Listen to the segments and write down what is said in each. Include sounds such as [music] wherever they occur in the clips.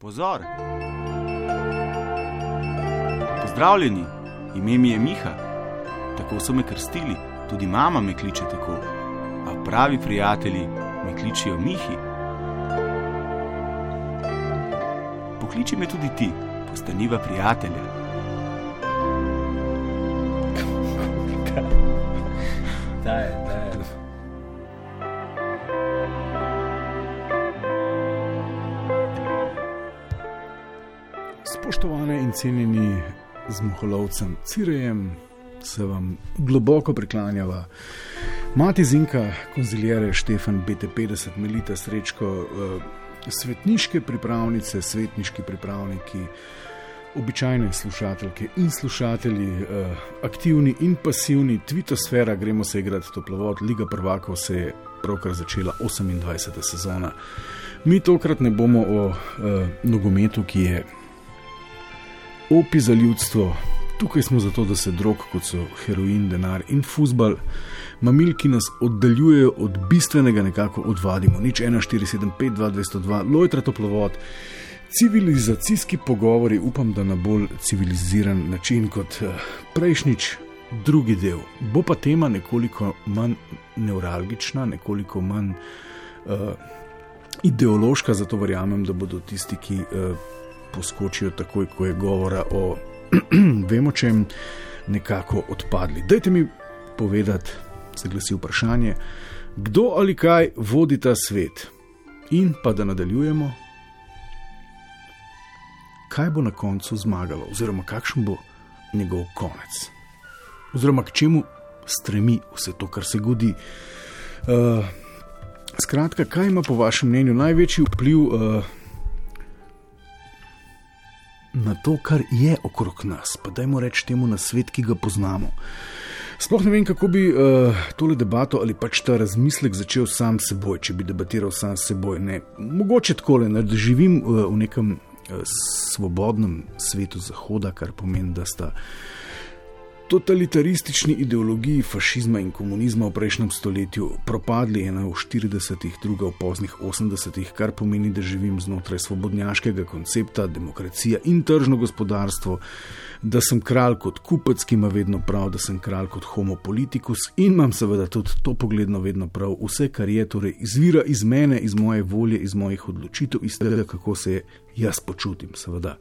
Pozor! Pozdravljeni, ime mi je Miha, tako so me krstili, tudi mama me kliče tako. A pravi prijatelji me kličijo Mihi. Pokliči me tudi ti, postaniva prijatelja. [laughs] Da je, cenjeni z Moholovcem Cirejem, se vam globoko priklanjava. Mati Zinka, konzilijere Štefan BT50, Melita Srečko, eh, svetniške pripravnice, svetniški pripravniki, običajne slušatelke in slušatelji, eh, aktivni in pasivni, Twittosfera, gremo se igrati toplovod, Liga prvakov se je pravkar začela 28. sezona. Mi tokrat ne bomo o eh, nogometu, ki je opi za ljudstvo. Tukaj smo zato, da se drog, kot so heroin, denar in futbal, mamil, ki nas oddaljujejo od bistvenega, nekako odvadimo. Nič 1475, 2202, lojtra toplovod. Civilizacijski pogovori, upam, da na bolj civiliziran način kot eh, prejšnjič, drugi del. Bo pa tema nekoliko manj neuralgična, nekoliko manj uh, ideološka, zato verjamem, da bodo tisti, ki uh, poskočijo takoj, ko je govora o [clears throat] vemo čem, nekako odpadli. Dajte mi povedati, se glasi vprašanje, kdo ali kaj vodi ta svet. In pa da nadaljujemo, kaj bo na koncu zmagalo, oziroma kakšen bo njegov konec, oziroma k čemu stremi vse to, kar se godi. Uh, skratka, kaj ima po vašem mnenju največji vpliv uh, na to, kar je okrog nas, pa dajmo reči temu na svet, ki ga poznamo. Sploh ne vem, kako bi uh, tole debato ali pač ta razmislek začel sam s seboj, če bi debatiral sam s seboj. Ne. Mogoče tako, da živim uh, v nekem uh, svobodnem svetu Zahoda, kar pomeni, da sta totalitaristični ideologiji fašizma in komunizma v prejšnjem stoletju propadli, ena v 40-ih, druga v poznih 80-ih, kar pomeni, da živim znotraj svobodnjaškega koncepta, demokracija in tržno gospodarstvo, da sem kralj kot kupec, ki ima vedno prav, da sem kralj kot homo politicus in imam seveda tudi to pogledno vedno prav. Vse, kar je, torej izvira iz mene, iz moje volje, iz mojih odločitev, iz tega, kako se jaz počutim, seveda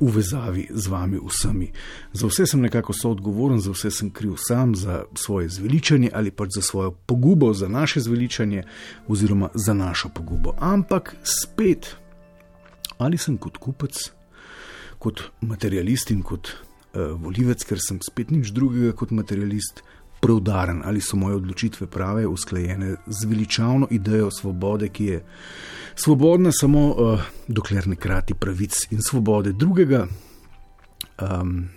v vezavi z vami vsemi. Za vse sem nekako soodgovoren, za vse sem kriv sam, za svoje zveličanje ali pač za svojo pogubo, za naše zveličanje oziroma za našo pogubo. Ampak spet, ali sem kot kupec, kot materialist in kot uh, volivec, ker sem spet nič drugega kot materialist. Preudaren, ali so moje odločitve prave, usklajene z veličavno idejo svobode, ki je svobodna samo, uh, dokler ne krati pravic in svobode drugega. Um,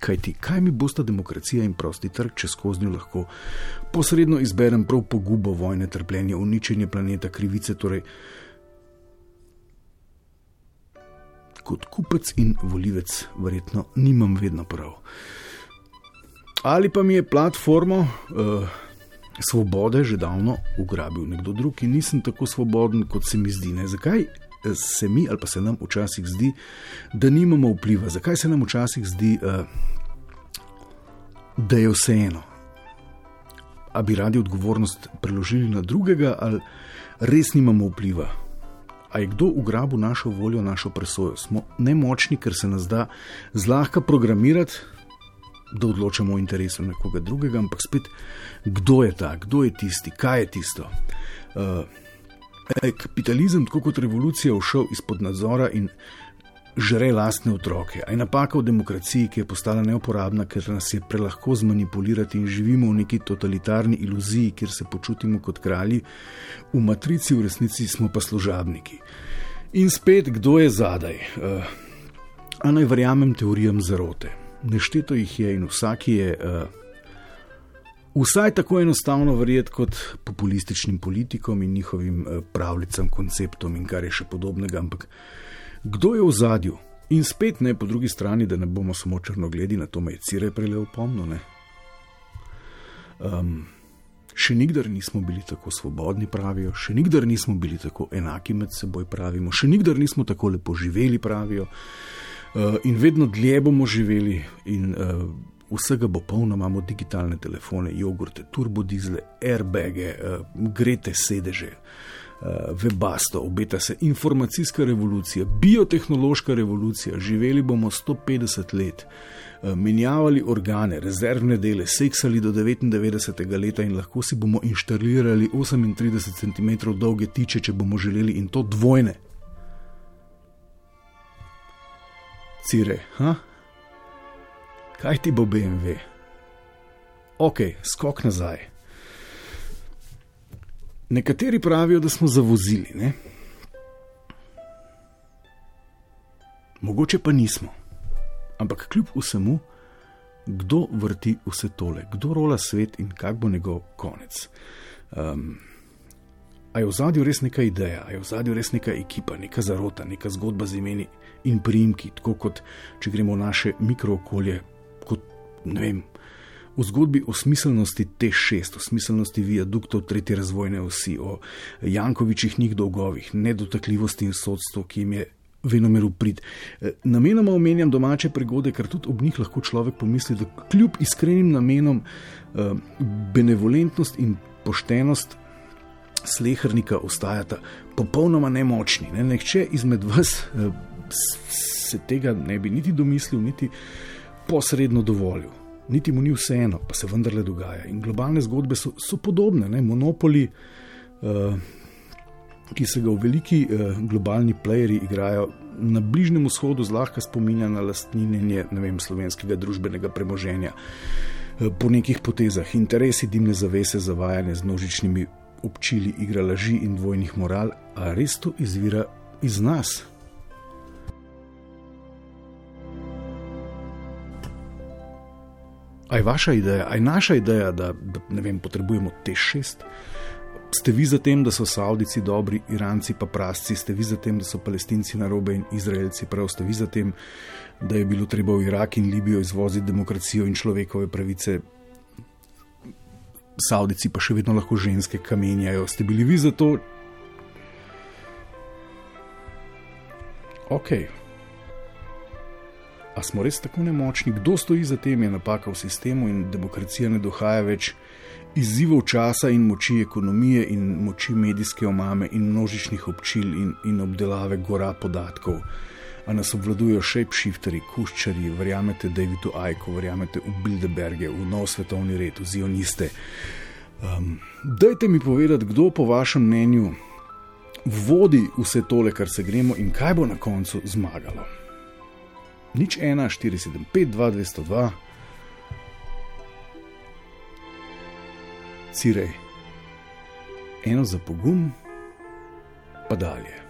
kaj ti, kaj mi bosta demokracija in prosti trg, če skozi njo lahko posredno izberem prav pogubo, vojne, trpljenje, uničenje planeta, krivice. Torej, kot kupec in volivec, verjetno nimam vedno prav. Ali pa mi je platformo. Uh, svobode že davno ugrabil nekdo drug in nisem tako svoboden, kot se mi zdi. Ne? Zakaj eh, se mi ali pa se nam včasih zdi, da nimamo vpliva? Zakaj se nam včasih zdi, uh, da je vseeno? A bi radi odgovornost preložili na drugega, ali res nimamo vpliva? A je kdo ugrabil našo voljo, našo presojo? Smo nemočni, ker se nas da zlahka programirati, da odločamo o interesu nekoga drugega, ampak spet, kdo je ta, kdo je tisti, kaj je tisto. Uh, kapitalizem, tako kot revolucija, je všel izpod nadzora in žre lastne otroke. A je napaka v demokraciji, ki je postala neuporabna, ker nas je prelahko zmanipulirati in živimo v neki totalitarni iluziji, kjer se počutimo kot kralji, v matrici v resnici smo pa služabniki. In spet, kdo je zadaj? Uh, a naj verjamem teorijam zarote nešteto jih je in vsak je uh, vsaj tako enostavno verjeti kot populističnim politikom in njihovim uh, pravljicam, konceptom in kar je še podobnega. Ampak kdo je v zadju? In spet ne po drugi strani, da ne bomo samo črnogledi, na to me je Cirej prelel pomno. Um, Še nikdar nismo bili tako svobodni, pravijo, še nikdar nismo bili tako enaki med seboj, pravimo, še nikdar nismo tako lepo živeli, pravijo. Uh, in vedno dlje bomo živeli, in uh, vsega bo polno, imamo digitalne telefone, jogurte, turbodizle, airbage, uh, grete sedeže, webasto, obeta se informacijska revolucija, biotehnološka revolucija, živeli bomo 150 let. Eh, menjavali organe, rezervne dele, seksali do 99. leta in lahko si bomo inštalirali 38 cm dolge tiče, če bomo želeli, in to dvojne. Cire, ha? kaj ti bo BMW? Ok, skok nazaj. Nekateri pravijo, da smo zavozili, ne? Mogoče pa nismo. Ampak kljub vsemu, kdo vrti vse tole, kdo rola svet in kak bo njegov konec. Um, a je v zadju res neka ideja, a je v zadju res neka ekipa, neka zarota, neka zgodba z imeni in primki, tako kot če gremo v naše mikrookolje, kot ne vem. V zgodbi o smiselnosti T6, o smiselnosti viaduktov tretje razvojne osi, o Jankovičih njih dolgovih, nedotakljivosti in sodstvu, ki jim je venomeru prid. Eh, namenoma omenjam domače pregode, ker tudi ob njih lahko človek pomisli, da kljub iskrenim namenom eh, benevolentnost in poštenost slehrnika ostajata popolnoma nemočni. Ne? Nihče izmed vas eh, se tega ne bi niti domislil, niti posredno dovolil. Niti mu ni vseeno, pa se vendarle dogaja. In globalne zgodbe so, so podobne, ne? monopoli. Uh, ki se ga v veliki eh, globalni playeri igrajo na Bližnjem vzhodu, zlahka spominja na lastninjenje vem, slovenskega družbenega premoženja. Eh, po nekih potezah, interesi dimne zavese, zavajanje z množičnimi občili, igra laži in dvojnih moral, a res to izvira iz nas. Aj vaša ideja, aj naša ideja, da, da vem, potrebujemo te šest ste vi za tem, da so Saudici dobri, Iranci pa prasci, ste vi za tem, da so Palestinci na robe in Izraelci prav, ste vi za tem, da je bilo treba v Irak in Libijo izvoziti demokracijo in človekove pravice. Saudici pa še vedno lahko ženske kamenjajo. Ste bili vi za to? Ok. A smo res tako nemočni? Kdo stoji za tem, je napaka v sistemu in demokracija ne dohaja več izzivov časa in moči ekonomije in moči medijske omame in množičnih občil in, in obdelave gora podatkov. A nas obvladujejo shapeshifteri, kuščari, verjamete Davidu Aiku, verjamete v Bilderberge, v nov svetovni red, v zioniste. Um, dajte mi povedati, kdo po vašem mnenju vodi vse tole, kar se gremo in kaj bo na koncu zmagalo. Nič 1, 4, 7, 5, 2, 202. cirej. Eno za pogum, pa dalje.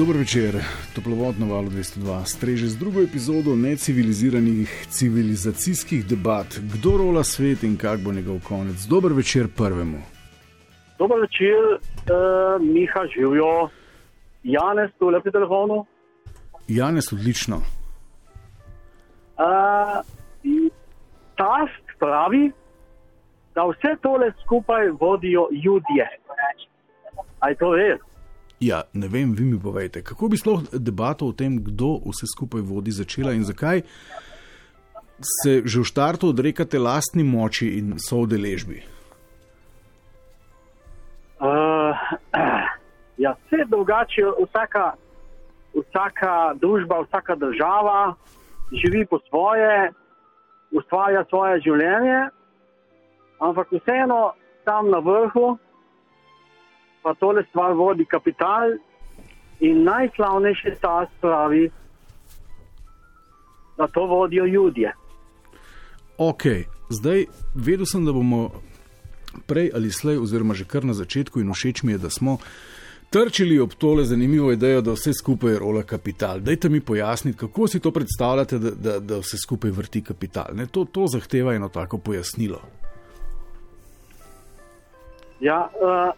Dobro večer, toplovod na valu 202, streže z drugo epizodo neciviliziranih civilizacijskih debat, kdo rola svet in kak bo njegov konec. Dobro večer prvemu. Dobro večer, uh, Miha, živijo, Janez, tu lepi telefonu. Janez, odlično. Uh, tast pravi, da vse tole skupaj vodijo ljudje. Aj to res? Ja, ne vem, vi mi povejte, kako bi sploh debato o tem, kdo vse skupaj vodi, začela in zakaj se že v štartu odrekate lastni moči in soodeležbi? Uh, [clears throat] ja, vse drugače, vsaka, vsaka družba, vsaka država živi po svoje, ustvarja svoje življenje, ampak vseeno tam na vrhu pa tole stvar vodi kapital in najslavnejši ta spravi, da to vodijo ljudje. Ok, zdaj vedel sem, da bomo prej ali slej, oziroma že kar na začetku, in všeč mi je, da smo trčili ob tole zanimivo idejo, da vse skupaj rola kapital. Dajte mi pojasniti, kako si to predstavljate, da, da, da vse skupaj vrti kapital. Ne, to, to zahteva eno tako pojasnilo. Ja, [clears throat] uh,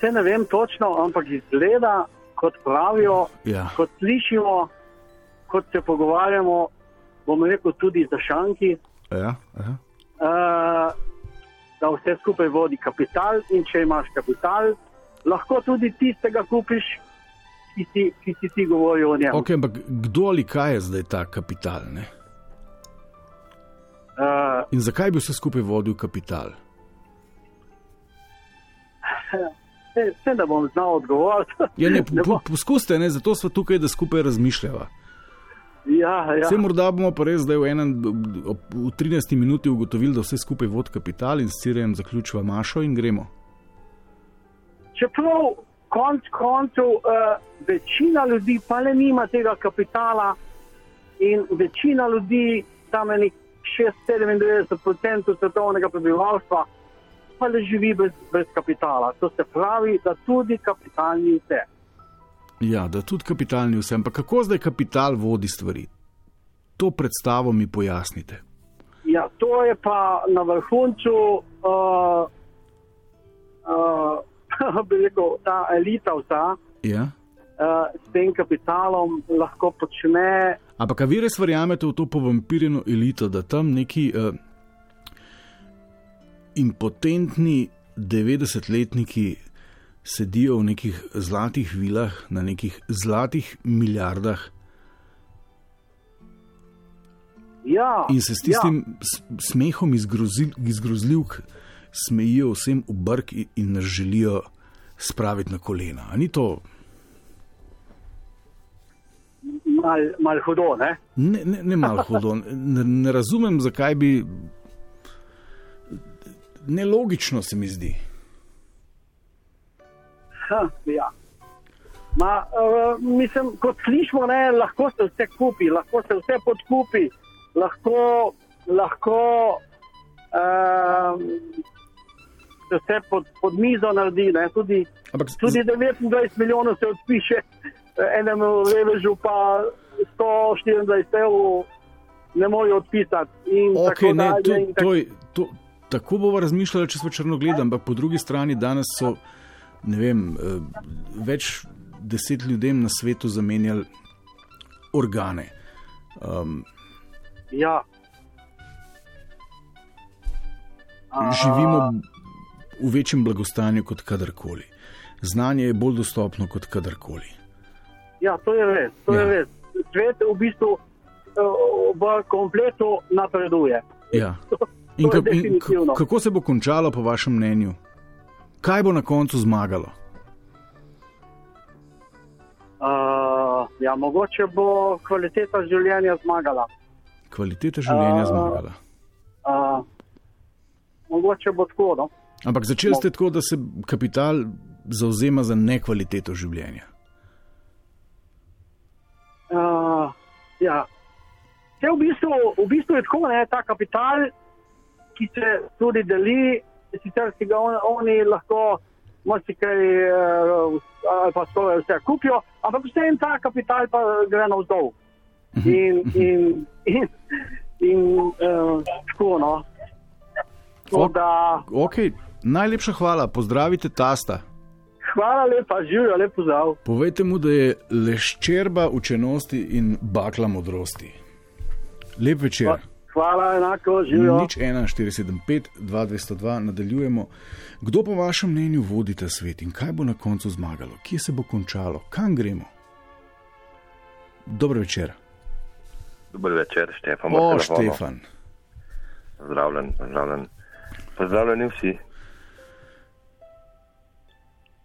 se ne vem točno, ampak izgleda, kot pravijo, Ja. kot slišimo, kot se pogovarjamo, bomo rekel tudi za šanki, Ja, ja. uh, da vse skupaj vodi kapital in če imaš kapital, lahko tudi tistega kupiš, ki si, ki si ti govoril o njem. Ok, ampak kdo ali kaj je zdaj ta kapital? Ne? Uh, In zakaj bi vse skupaj vodil kapital? [laughs] Vse, da bom znal odgovoriti. Ja, ne, [laughs] Ne po, bo- poskuste, ne, zato smo tukaj, da skupaj razmišljava. ja, ja. Vse morda bomo pa res zdaj v, enem, v 13 minuti ugotovili, da vse skupaj vodi kapital in s Cirijem zaključiva Mašo in gremo. Čeprav konc koncev uh, večina ljudi pa le nima tega kapitala in večina ljudi, tam je nek 6-97% svetovnega prebivalstva, pa le živi brez, brez kapitala. To se pravi, da tudi kapital ni vse. Ja, da tudi kapital ni vse. Ampak kako zdaj kapital vodi stvari? To predstavo mi pojasnite. Ja, to je pa na vrhuncu, uh, uh, [laughs] bi rekel, ta elita vsa. Ja? Uh, s tem kapitalom lahko počne Ampak a vi res verjamete v to povampirjeno elito, da tam neki uh, impotentni 90-letniki sedijo v nekih zlatih vilah, na nekih zlatih milijardah Ja, in se s tistim ja. smehom iz, grozljivk smejijo vsem v brk in, nas želijo spraviti na kolena. A ni to ja, mal, mal hudo, ne? ne, ne, ne malo hudo? Ne, ne razumem, zakaj bi. Nelogično se mi zdi. Ha, ja. Ma, uh, mislim, kot slišimo, ne, lahko se vse kupi, lahko se vse podkupi, lahko, lahko uh, se vse pod, pod mizo naredi. Ne, tudi, Ampak tudi 29 milijonov se odpiše, eh, enemu revežu pa 124 evrov ne morejo odpisati. In Ok, tako ne, to, to, to, tako bomo razmišljali, če smo črnogledali, ampak po drugi strani danes so, ne vem, eh, več deset ljudem na svetu zamenjali organe. Um, Ja. A, živimo v večjem blagostanju kot kadarkoli. Znanje je bolj dostopno kot kadarkoli. Ja, to je res. To Ja. je res. Svet v bistvu eh, v kompletu napreduje. Ja. [laughs] In, je ka, in kako se bo končalo, po vašem mnenju? Kaj bo na koncu zmagalo? Uh, ja, mogoče bo kvaliteta življenja zmagala. Kvaliteta življenja A- zmagala. Uh, mogoče bo tako. No? Ampak začeli ste tako, da se kapital zauzema za nekvaliteto življenja. Uh, ja. V bistvu, v bistvu je tako, da ta kapital, ki se tudi deli, sicer si ga on, oni lahko marsikaj uh, ali pa skoraj vse kupijo, Ampak vse en ta kapital pa gre navzdol. In, in, in, in uh, tako, no. Tako Ok. da, Ok, najlepša hvala, pozdravite tasta. hvala lepa, živijo, lepo zdrav. Povejte mu, da je leščerba učenosti in bakla modrosti. Lep večer. Hvala, enako, živijo. Nič 1, 475, 2202, nadaljujemo. Kdo po vašem mnenju vodi ta svet in kaj bo na koncu zmagalo, kje se bo končalo, kam gremo? Dobro večer. Dober večer, Štefan. O. Štefan. Pozdravljen, pozdravljen. Pozdravljeni vsi.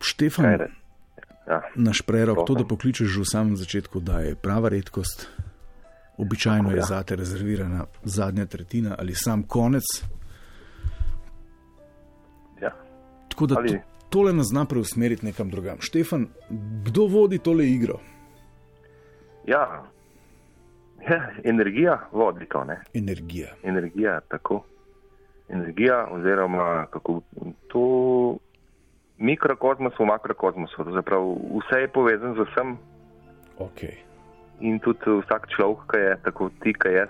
Štefan? Ja, naš prerok, to, da pokličeš že v samem začetku, da je prava redkost. Običajno je Ja. zate rezervirana zadnja tretjina ali sam konec. ja. Tako da Ali- to, tole nas zna preusmeriti nekam drugam. Štefan, kdo vodi tole igro? ja. ja energija vodi to, ne? Energija. Energija, tako. Energija, oziroma kako to mikrokozmos v makrokozmosu. Pravzaprav vse je povezano z vsem Okay. In tudi vsak človek, ki je tako ti, ki jaz,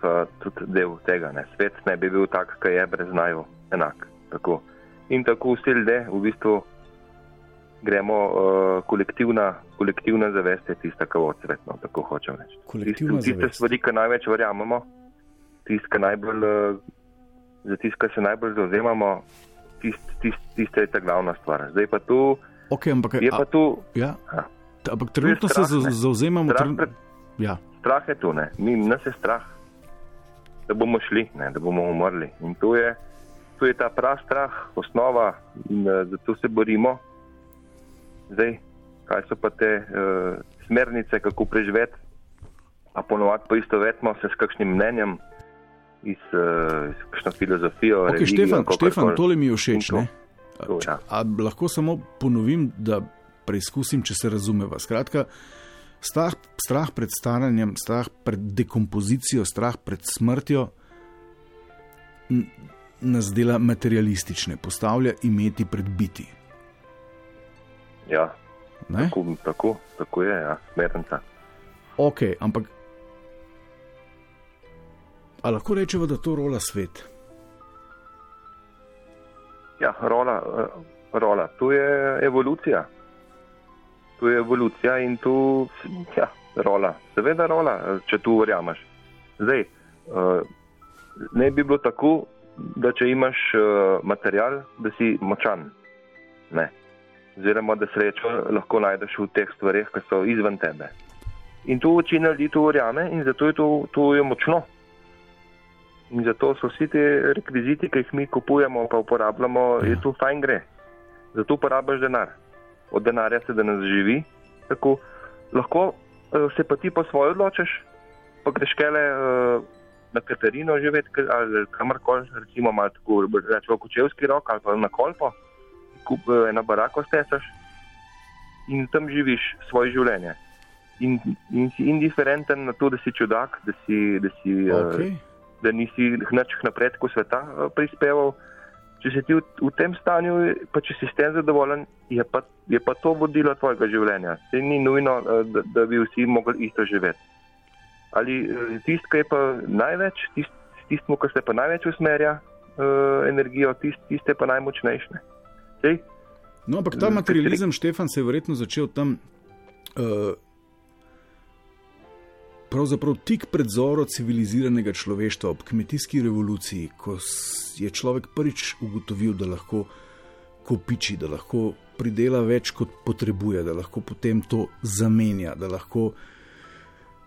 pa tudi del tega. Ne. Svet ne bi bil tak, ki je brez naju enak. Tako. In tako vsi ljudje v bistvu gremo, uh, kolektivna, kolektivna zavest je tista, ki vodi svet, no, tako hočem reči. Kolektivna Tist- Tiste zavest. stvari, ki največ verjamemo, tiste, najbolj, uh, za tiste, ki se najbolj zauzemamo, tiste tist, tist je ta glavna stvar. Zdaj pa tu, Okay, ampak, je a, pa tu ja, a, ampak trenutno se zauzemamo. strah pred ja, strah je tu, ne? Mi, nas je strah, da bomo šli, ne? da bomo umrli. In tu je, tu je ta prav strah, osnova in uh, zato se borimo. Zdaj, kaj so pa te uh, smernice, kako preživeti, a ponovadi pa isto vetmo se s kakšnim mnenjem, iz, uh, iz kakšno filozofijo. okay, religijo, Štefan. Štefan, tole mi je všeč. To. To, ja. A lahko samo ponovim, da preizkusim, če se razumeva. Skratka, strah, strah pred staranjem, strah pred dekompozicijo, strah pred smrtjo nas dela materialistične, postavlja imeti pred biti. Ja, Ne? tako, tako, tako je, ja, smernica. Ok, ampak. A lahko rečemo, da to rola svet? Ja, rola, eh, rola. Tu je evolucija. Tu je evolucija in tu, ja, rola. Seveda rola, če tu verjameš. Zdaj, eh, ne bi bilo tako, da če imaš eh, material, da si močan. Ne. Oziroma, da srečo lahko najdeš v teh stvarih, ki so izven tebe. In tu večina ljudi to verjame in zato je to, to je močno. In zato so vsi ti rekviziti, ki jih mi kupujemo, pa uporabljamo, Ja. je tu fajn gre. Zato uporabiš denar. Od denarja se da nas živi. Tako, lahko eh, se pa ti po svoje odločiš, pa greš kele eh, na Katarino živeti ali kamorkoli, recimo malo tako, rečemo kočevski rok ali pa na kolpo, kup eh, eno barako stesaš in tam živiš svoje življenje. In, in si indiferenten na to, da si čudak, da si, da si Okay. da nisi nič napredku sveta eh, prispeval. Če si ti v, v tem stanju, pa če si s tem zadovoljen, je pa, je pa to vodilo tvojega življenja. Se ni nujno, eh, da, da bi vsi mogli isto živeti. Ali eh, tisti, ki je pa največ, tist, tistmu, ki se pa največ usmerja uh, energijo, tist, tiste pa najmočnejše. ne. Sej, No, ampak ta materializem, Štefan, se je verjetno začel tam, uh, pravzaprav tik pred zoro civiliziranega človeštva, ob kmetijski revoluciji, ko je človek prvič ugotovil, da lahko kopiči, da lahko pridela več, kot potrebuje, da lahko potem to zamenja, da lahko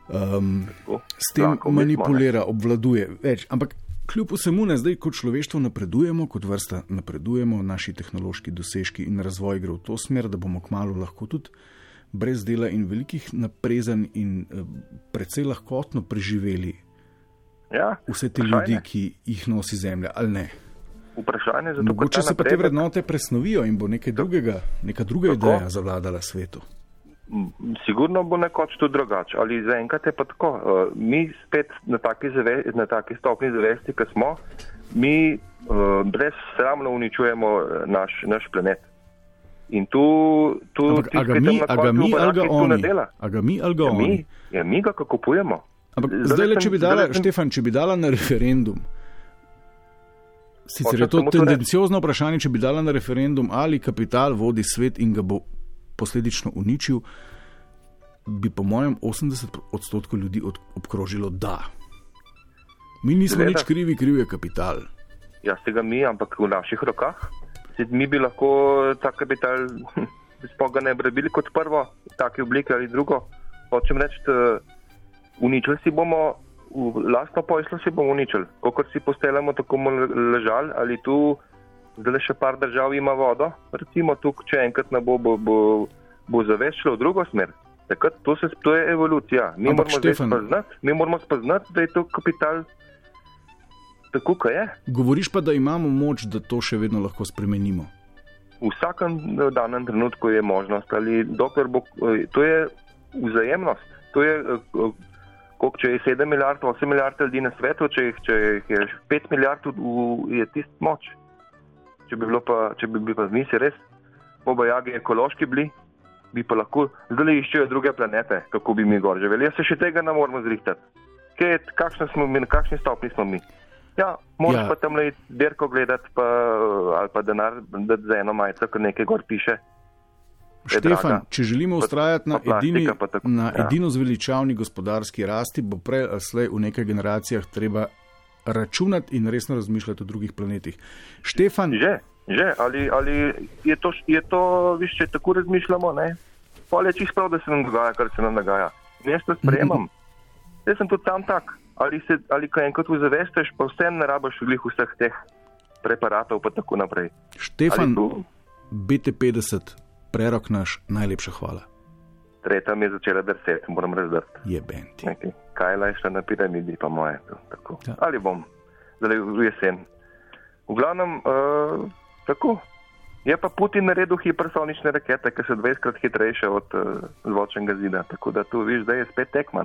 um, tako, s tem ne. manipulira, obvladuje več. Ampak kljub vsemu, ne, zdaj kot človeštvo napredujemo, kot vrsta napredujemo, naši tehnološki dosežki in razvoj gre v to smer, da bomo kmalo lahko tudi brez dela in velikih naprezanj in eh, precej lahkotno preživeli Ja, vse te vprašanje. ljudi, ki jih nosi zemlja, ali ne. Vprašanje ker Mogoče ta se pa te napredek- vrednote presnovijo in bo nekaj drugega, neka druga Tako. ideja zavladala svetu. Sigurno bo nekoč tudi drugače, ali zaenkrat je pa tako. Uh, mi spet na taki, zave, na taki stopni zavesti, ki smo, mi uh, brez sramno uničujemo eh, naš, naš planet. In tu, tu Ampak, a ga mi, a ga mi ali ga ne oni? A ga mi ali ga Ja, oni? mi, ja, mi ga kupujemo. Ampak Zdajle zdaj, le, če bi dala, sem- Štefan, če bi dala na referendum, sicer Hočem je to tendenciozno vprašanje, če bi dala na referendum, ali kapital vodi svet in ga bo posledično uničil, bi po mojem 80 odstotkov ljudi od, obkrožilo da. Mi nismo Seveda. nič krivi, kriv je kapital. Ja, tega mi, ampak v naših rokah. Saj Mi bi lahko ta kapital, [laughs] sploh ga ne bi rabili kot prvo, v taki obliki ali drugo. Hočem reči, uničili si bomo, lastno poslo si bomo uničili. Kot si posteljamo, tako bomo le- ležali ali tu, zdaj še par držav ima vodo, recimo tu, če enkrat ne bo, bo, bo, bo zavest šlo v drugo smer. Takrat to, se, to je evolucija. Mi Ampak, moramo spoznati, mi moramo spoznati, da je to kapital tako, kot je. Govoriš pa, da imamo moč, da to še vedno lahko spremenimo. v vsakem eh, danem trenutku je možnost, ali dokler bo, eh, to je vzajemnost. To je, eh, koliko, če je 7 milijard, 8 milijard ljudi na svetu, če jih, če jih je 5 milijard, je tist moč. Če bi, bilo pa, če bi bili pa mi si res obojagi ekološki bili, bi pa lahko zdaj iščejo druge planete, kako bi mi gor živeli. Jaz se še tega ne moremo zrihtati. Kaj, kakšne smo mi, na kakšni stopni smo mi? Ja, moraš Ja. pa tam le dirko gledati, pa, ali pa denar dati za eno majico, ko nekaj gor piše. Štefan, če želimo Pa- ustrajati na, pa edini, pa tako, na ja. edino zveličavni gospodarski rasti, bo prej ali slej v nekaj generacijah treba računati in resno razmišljati o drugih planetih. Štefan, Že, že, ali, ali je to, je to viš, če tako razmišljamo, ne? Pol je čisto prav, da se nam dogaja, kar se nam dogaja. Jaz to sprejemam. [laughs] Jaz sem tudi tam tak. Ali, se, ali ko enkrat vzavesteš, pa vse ne rabiš glih vseh teh preparatov, pa tako naprej. Štefan Ali tu? BT50, prerok naš, najlepša hvala. Tretja mi je začela drseti, moram razdrti. Je benti. Kaj je šla na piramidi, pa moje. Tako. Ja. Ali bom, zdaj v jesen. V glavnem, uh, tako. Je pa Putin naredil hipersonične rakete, ki so 20krat hitrejše od uh, zvočnega zida. Tako da tu viš, da je spet tekma.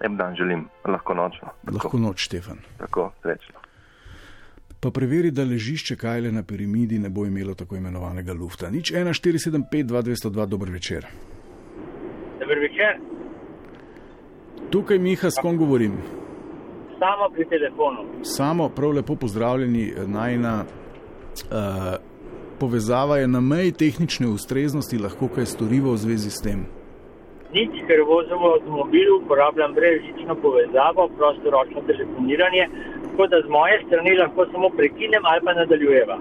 En dan želim, lahko nočno. Tako, Lahko noč, Štefan. tako srečno. Pa preveri, da ležišče Kajle na piramidi ne bo imelo tako imenovanega lufta. Nič 1475 2202, dober večer. Dober večer, Tukaj Miha, s kom govorim? samo pri telefonu. Samo prav lepo pozdravljeni, najna uh, povezava je na meji tehnične ustreznosti, lahko kaj storivo v zvezi s tem. Nič, ker vozim v avtomobilu, uporabljam brezžično povezavo, prostoročno telefoniranje, tako da z moje strani lahko samo prekinem ali pa nadaljujeva.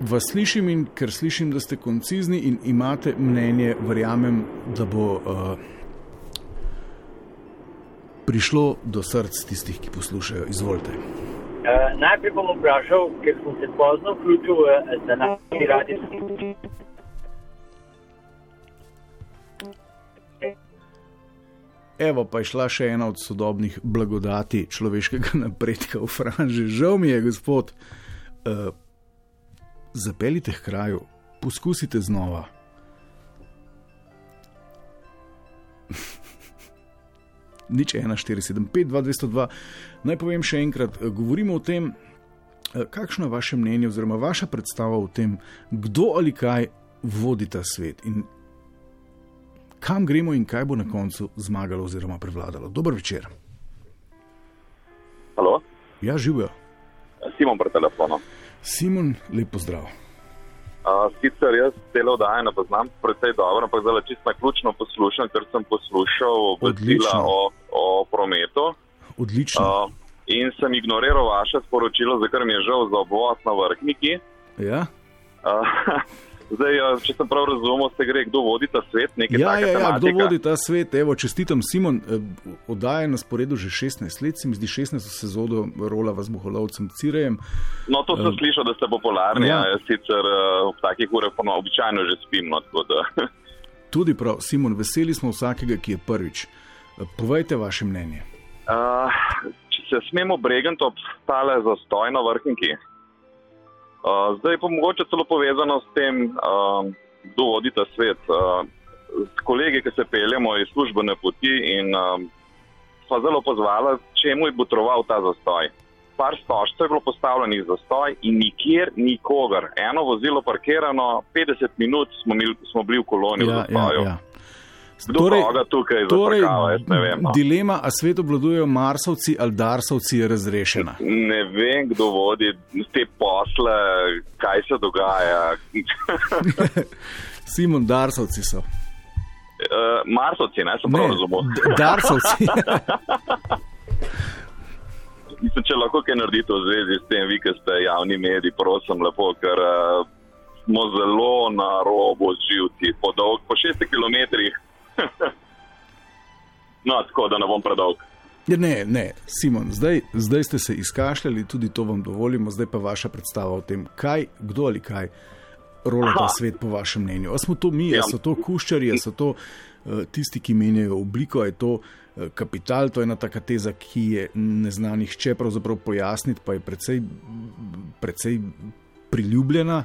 Vas slišim in ker slišim, da ste koncizni in imate mnenje, verjamem, da bo uh, prišlo do src tistih, ki poslušajo. Izvolite. Uh, najprej bom vprašal, ker sem se pozno vključil v današnji radijski. Evo pa je šla še ena od sodobnih blagodati človeškega [laughs] napredka v Franži. Žal mi je, gospod, uh, zapeljite k kraju, poskusite znova. [laughs] Nič 1, 4, 7, 5, 2, 202. Naj povem še enkrat, eh, govorimo o tem, eh, kakšno je vaše mnenje oziroma vaša predstava o tem, kdo ali kaj vodi ta svet in kam gremo in kaj bo na koncu zmagalo oziroma prevladalo. Dober večer. Halo, Ja, živijo. Simon pri telefonu. Simon, lep pozdrav. Uh, sicer jaz celo oddajo ne poznam precej dobro, ampak zdaj čisto naključno poslušam, ker sem poslušal obvestila o, o prometu Odlično. uh, in sem ignoriral vaše sporočilo, za kar mi je žal za obvoz na vrhniki. Ja, Uh, [laughs] zdaj, uh, če sem prav razumel, se gre, kdo vodi ta svet, nekaj ja, takega. ja, ja, kdo vodi ta svet? Evo, čestitam, Simon. eh, Oddaja je na sporedu že 16 let, se mi zdi 16 sezono rola z Muholovcem Cirejem. No, to sem Um, slišal, da ste popularni, ja. ja. jaz sicer uh, v takih urah pono, običajno že spim. No, tako da. [laughs] Tudi prav, Simon, veseli smo vsakega, ki je prvič. Eh, Povejte vaše mnenje. Uh, če se smemo bregati ob tale zastoj na vrhniki. Uh, zdaj pa mogoče celo povezano s tem, uh, kdo vodi ta svet. Uh, s kolegi, ki se peljemo iz službene poti in uh, sva zelo pozvala, čemu je botroval ta zastoj. par stožcev je bilo postavljenih za stoj in nikjer nikogar. Eno vozilo parkirano, 50 minut smo, mil, smo bili v koloni Ja, v zastoju. ja, ja. Kdo Torej- torej, tukaj Torej, ne vem. No. dilema, a svet obvladujejo Marsovci ali Darsovci, je razrešena. Ne vem, kdo vodi te posle, kaj se dogaja. [laughs] [laughs] Simon, Darsovci so. Uh, Marsovci, ne, sem prav razumel. Darsovci. [laughs] Mislim, če lahko kaj naredite v zvezi s tem, vi, ki ste javni mediji, prosim, lepo, ker uh, smo zelo na robu živci, po, dolg, po 6 km. No, tako da ne bom predolg. Ja, ne, ne, Simon, zdaj, zdaj ste se izkašljali, tudi to vam dovolimo, zdaj pa vaša predstava o tem, kaj, kdo ali kaj rola ta Aha. svet, po vašem mnenju. A smo to mi, a Ja. so to kuščari, a so to uh, tisti, ki menjajo obliko, a je to uh, kapital, to je ena taka teza, ki je ne zna nihče pravzaprav pojasniti, pa je precej, precej priljubljena.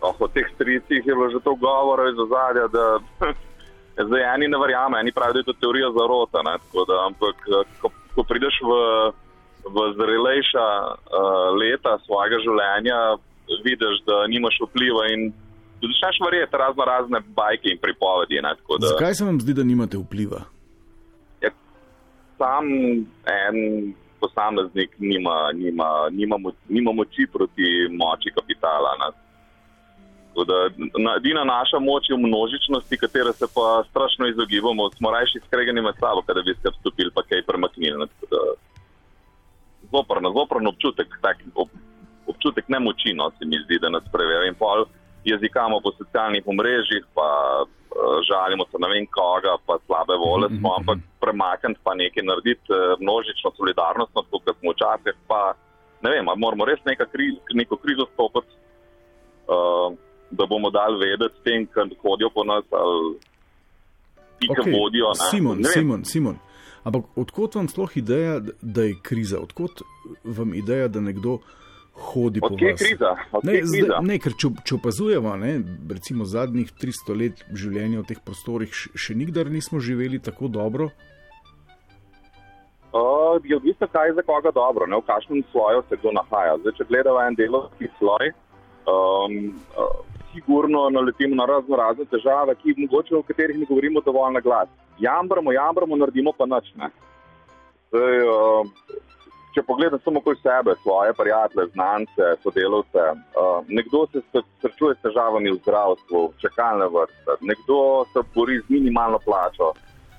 Oh, o teh stricih je bilo že to govora iz ozadja, da [laughs] zdaj eni ne verjamejo, eni pravijo, da je to teorija zarota. Ne? Da, ampak eh, ko, ko prideš v, v zrelejša uh, leta svojega življenja, vidiš, da nimaš vpliva in začneš verjeti razno razne bajke in pripovedi. Ne? Da, Zakaj se vam zdi, da nimate vpliva? je, sam en posameznik nima, nima, nima, nima moči proti moči kapitala. Ne? Tako Da, na, edina naša moč je v množičnosti, katere se pa strašno izogibamo, smo rajši skregani med sabo, kada bi se vstopili, pa kaj premaknili. Zoprno, zoprno občutek, tak, ob, občutek nemoči, no, se mi zdi, da nas preverja. In pol jezikamo po socialnih omrežjih, pa uh, žalimo se ne vem koga, pa slabe vole smo, ampak premakniti pa nekaj narediti, eh, množično solidarnost, kot smo včasih, pa ne vem, moramo res neka kriz, neko krizo bomo dali vedeti tem, ki hodijo po nas, ali ti, ki Okej, vodijo. Ne, Simon, ne. Simon, Simon. Ampak odkot vam sploh ideja, da je kriza? Odkot vam ideja, da nekdo hodi po Odkje je vas? kriza? Odkje Ne, zdaj, kriza? ne, ker če, če opazujemo, ne, recimo zadnjih 300 let življenja v teh prostorih, še, nikdar nismo živeli tako dobro. Uh, je odvisno, kaj je za koga dobro, ne? v kakšnem sloju se kdo nahaja. Zdaj, če gledamo en delovski sloj, um, uh, sigurno naletimo na razno razne težave, ki mogoče o katerih ne govorimo dovolj na glas. Jambramo, jambramo, naredimo pa nič. ne. Zdaj, uh, če pogledam samo okoli sebe, svoje prijatelje, znance, sodelavce, uh, nekdo se srečuje s težavami v zdravstvu, čakalne vrste, nekdo se bori z minimalno plačo,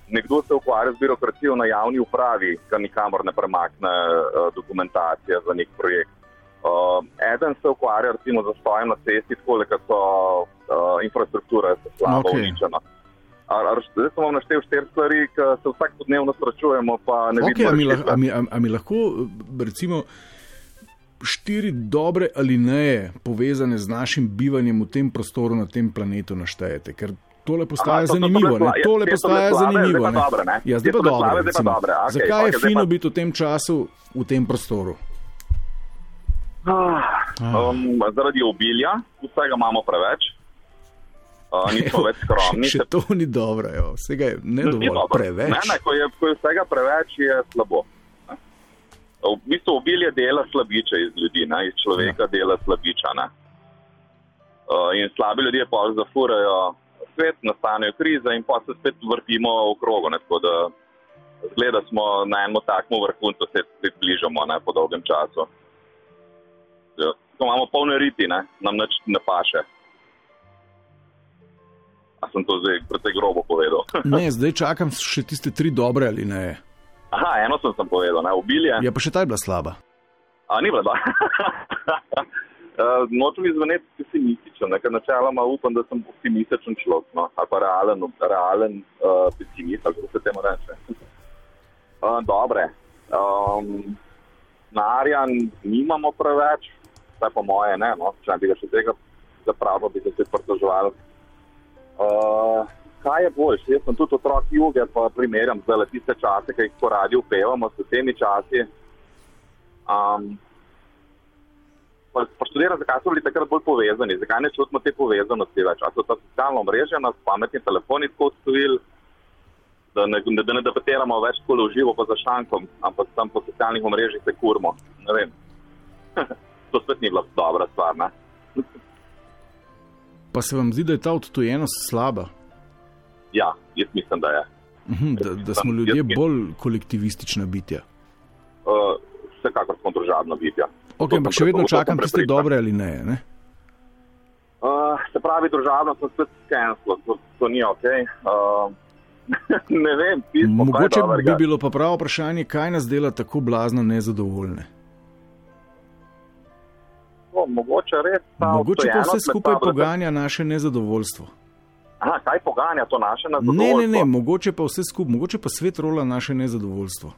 nekdo se ukvarja z birokracijo na javni upravi, ki nikamor ne premakne uh, dokumentacije za nek projekt. Uh, eden se ukvarja recimo z stojem na cesti, tako da so uh, infrastrukture slabo okay. uničene. A- a- Zdaj sem vam naštel štiri stvari, ki se vsakodnevno srečujemo, Okay, a, mi lahko, a, mi, a, a mi lahko recimo štiri dobre alineje povezane z našim bivanjem v tem prostoru na tem planetu naštejete? Ker tole postaja Aha, to zanimivo. bile ne? sla- Tole bile postaja slabe, zanimivo. zdaj pa? Ja, dobro. dobre, okej, Zakaj je fino biti v tem času v tem prostoru? Um, zaradi obilja, vsega imamo preveč. Uh, [laughs] nismo več skromni. Še, še to ni dobro, jo. vsega je ne dovolj, dobro. preveč. Ne, ne, ko, je, ko je vsega preveč, je slabo. ne. V bistvu obilje dela slabiče iz ljudi, ne, iz človeka ja. dela slabiča. Ne. Uh, in slabi ljudje pa zafurajo svet, nastanejo krize in pa se spet vrtimo v krogu. Ne, tako da zgleda smo na enem takmu vrhuncu, se spet bližamo ne, po dolgem času. Ko imamo polne riti, ne, nam nič ne paše. A sem to zdaj precej grobo povedal. [laughs] Ne, zdaj čakam še tiste tri dobre ali ne. Aha, eno sem, sem povedal, ne, obilje. Ja, pa še ta je bila slaba. A ni bilo, da. Uh, [laughs] Nočem izveneti pesimističen, ne, ker načeloma upam, da sem optimističen človek, no, ali pa realen, realen uh, pesimist, ali kako se temu reče. Uh, dobre. Um, Narja nimamo preveč, vsaj po moje ne, no, če ne bi ga še tega zapravo, bi se pritoževali. Uh, kaj je boljše? Jaz sem tudi otrok juge, pa primerjam zdaj tiste čase, ki jih po radiju pevamo s temi časi. Um, pa, pa študiram, zakaj so bili takrat bolj povezani, zakaj ne čutimo te povezanosti več. Ali so ta socialna mreža nas pametni telefoni tako odstavili, Da ne, da, da ne debatiramo več tako v živo, pa za šankom, ampak tam po socialnih omrežjih se kurmo. Ne vem. [laughs] to spet ni bila dobra stvar. Ne? Pa se vam zdi, da je ta odtojenost slaba? Ja, jaz mislim, da je. Mhm, Da, da smo ljudje bolj kolektivistična bitja. Uh, vsekakor smo družabno bitja. Ok, To ampak še vedno čakam tiste prepričan. dobre ali ne. ne? Uh, se pravi, družabno sem spet skenil, to, to ni ok. Uh, [laughs] ne vem, pismo, Mogoče bi bilo pa pravo vprašanje, kaj nas dela tako blazno nezadovoljne. O, mogoče res ta Mogoče odtojenost vse skupaj da se- poganja naše nezadovoljstvo. Aha, kaj poganja to naše Ne, nezadovoljstvo? ne, ne, mogoče pa vse skupaj, mogoče pa svet rola naše nezadovoljstvo.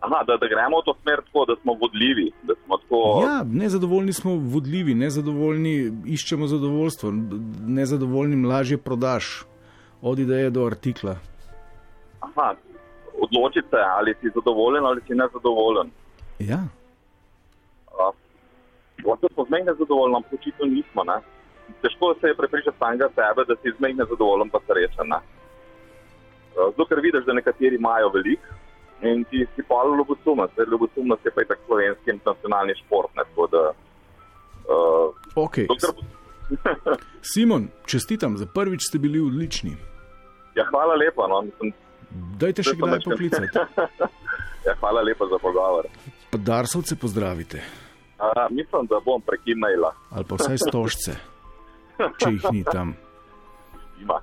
Aha, da, da gremo v to smer tako, da smo vodljivi. Da smo tako, Ja, nezadovoljni smo vodljivi, nezadovoljni iščemo zadovoljstvo, nezadovoljnim lažje prodaš od ideje do artikla. aha, odločite, ali si zadovoljen ali si nezadovoljen. Ja, Lahko smo zmej nezadovoljni, ampak očitno nismo. Ne? Težko se je prepričati samega sebe, da si zmej nezadovoljen, pa srečen. Ne? Eh, Zato, ker vidiš, da nekateri imajo veliko in ti si pa ljubosumnost. Ljubosumnost je pa tak slovenski nacionalni šport. Ne? Tako da, uh, ok. dokler, [laughs] Simon, čestitam, za prvič ste bili odlični. ja, hvala lepa. No? Mislim, Dajte še kdaj poklicati. [laughs] ja, hvala lepa za pogovor. Pa darsovce pozdravite, Uh, mislim, da bom prek e-maila. ali pa vsaj stožce, če jih ni tam. [laughs] Ima.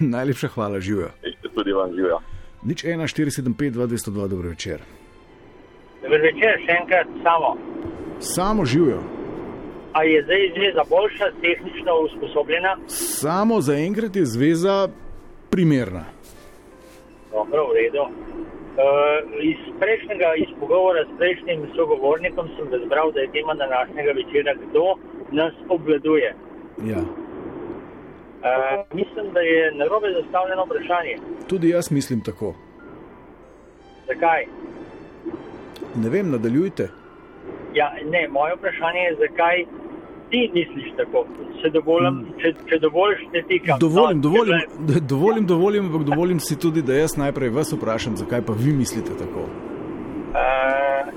[laughs] Najlepša hvala, živijo. Tudi vam živijo. Nič 1, 475, 202, dobro večer. Dober večer, še enkrat samo. Samo živijo. A je zdaj zveza boljša, tehnično usposobljena? Samo zaenkrat je zveza primerna. Dobro, v redu. Uh, iz prejšnjega, iz pogovora s prejšnjim sogovornikom sem razbral, da je tema današnjega večera, kdo nas obvladuje. Ja. Uh, mislim, da je narobe zastavljeno vprašanje. Tudi jaz mislim tako. Zakaj? Ne vem, nadaljujte. Ja, ne, moje vprašanje je, zakaj ti misliš tako? Se dovolim, če, če dovoliš, te tikam. Dovolim, No, dovolim, če d- [laughs] dovolim, dovolim, ampak dovolim si tudi, da jaz najprej vas vprašam, zakaj pa vi mislite tako. Uh,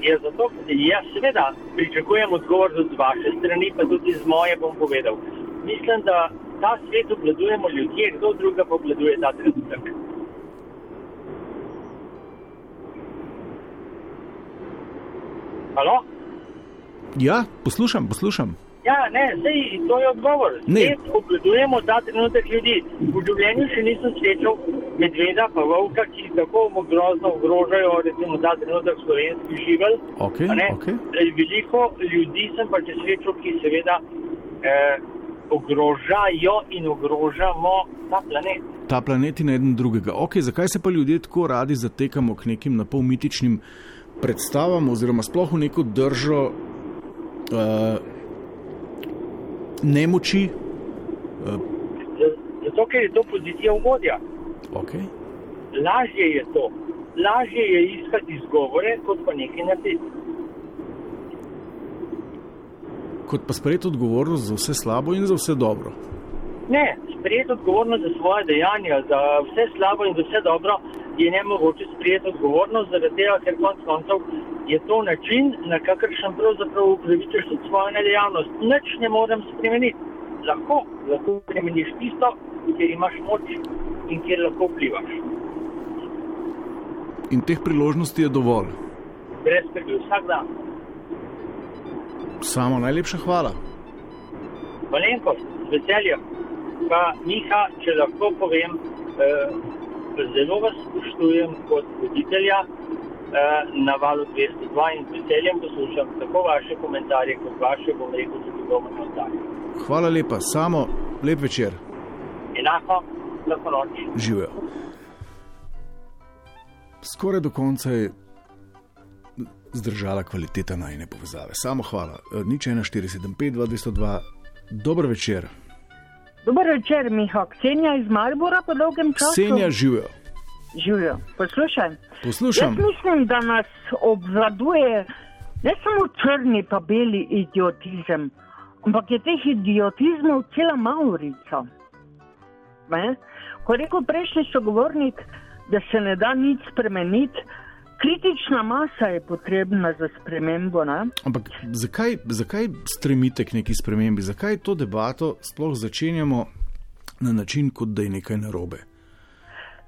je zato, ja, seveda, pričakujem odgovor z vaše strani, pa tudi z moje bom povedal. Mislim, da ta svet obvladujemo ljudje, kdo druga pa obvladuje ta trenutek. Halo? Ja, poslušam, poslušam. Ja, ne, zdaj to je odgovor. Ne. Obvladujemo ta trenutek ljudi. V življenju še nisem srečal medveda, pa volka, ki tako grozno ogrožajo, recimo, ta trenutek slovenski živelj. Ok, A ne? ok. Eh, Veliko ljudi sem pa če srečal, ki seveda eh, ogrožajo in ogrožamo ta planet. Ta planet in eden drugega. Ok, zakaj se pa ljudje tako radi zatekamo k nekim napol mitičnim predstavam, oziroma sploh v neko držo uh, nemoči? Z- Zato, ker je to pozicija ugodja. okay. Lažje je to. Lažje je iskati izgovore, kot pa nekaj narediti. Kot pa sprejeti odgovornost za vse slabo in za vse dobro. Ne, sprejeti odgovornost za svoje dejanja, za vse slabo in za vse dobro, je ne mogoče sprejeti odgovornost, zaradi tega, ker konc koncev je to način, na kakršen pravzaprav upravičuješ tudi svojo nedejavnost. Nič ne morem spremeniti. Lahko, lahko spremeniš tisto, kjer imaš moč in kjer lahko vplivaš. In teh priložnosti je dovolj. Brez skrbi, vsak dan. Samo najlepša hvala. Malenkost, z veseljem. Pa Miha, če lahko povem, eh, zelo vas spoštujem kot voditelja eh, na valu 202 in z veseljem poslušam tako vaše komentarje, kot vaše, bom rekel, tudi dobro ostale. Hvala lepa, samo lep večer, Enako, lahko noč. živijo. Skoraj do konca je zdržala kvaliteta najne povezave. Samo hvala. E, Nič 1475, 202, dober večer. Dober večer, Miha. Ksenija iz Maribora po dolgem času. Ksenja živijo. Živijo. Poslušaj. Poslušam. Jaz mislim, da nas obvladuje ne samo črni pa beli idiotizem, ampak je teh idiotizmov cela maurica. Ne? Ko je rekel prejšnji sogovornik, da se ne da nič spremeniti. Kritična masa je potrebna za spremembo. Ne? Ampak zakaj, zakaj stremite k neki spremembi? Zakaj to debato sploh začenjamo na način, kot da je nekaj narobe?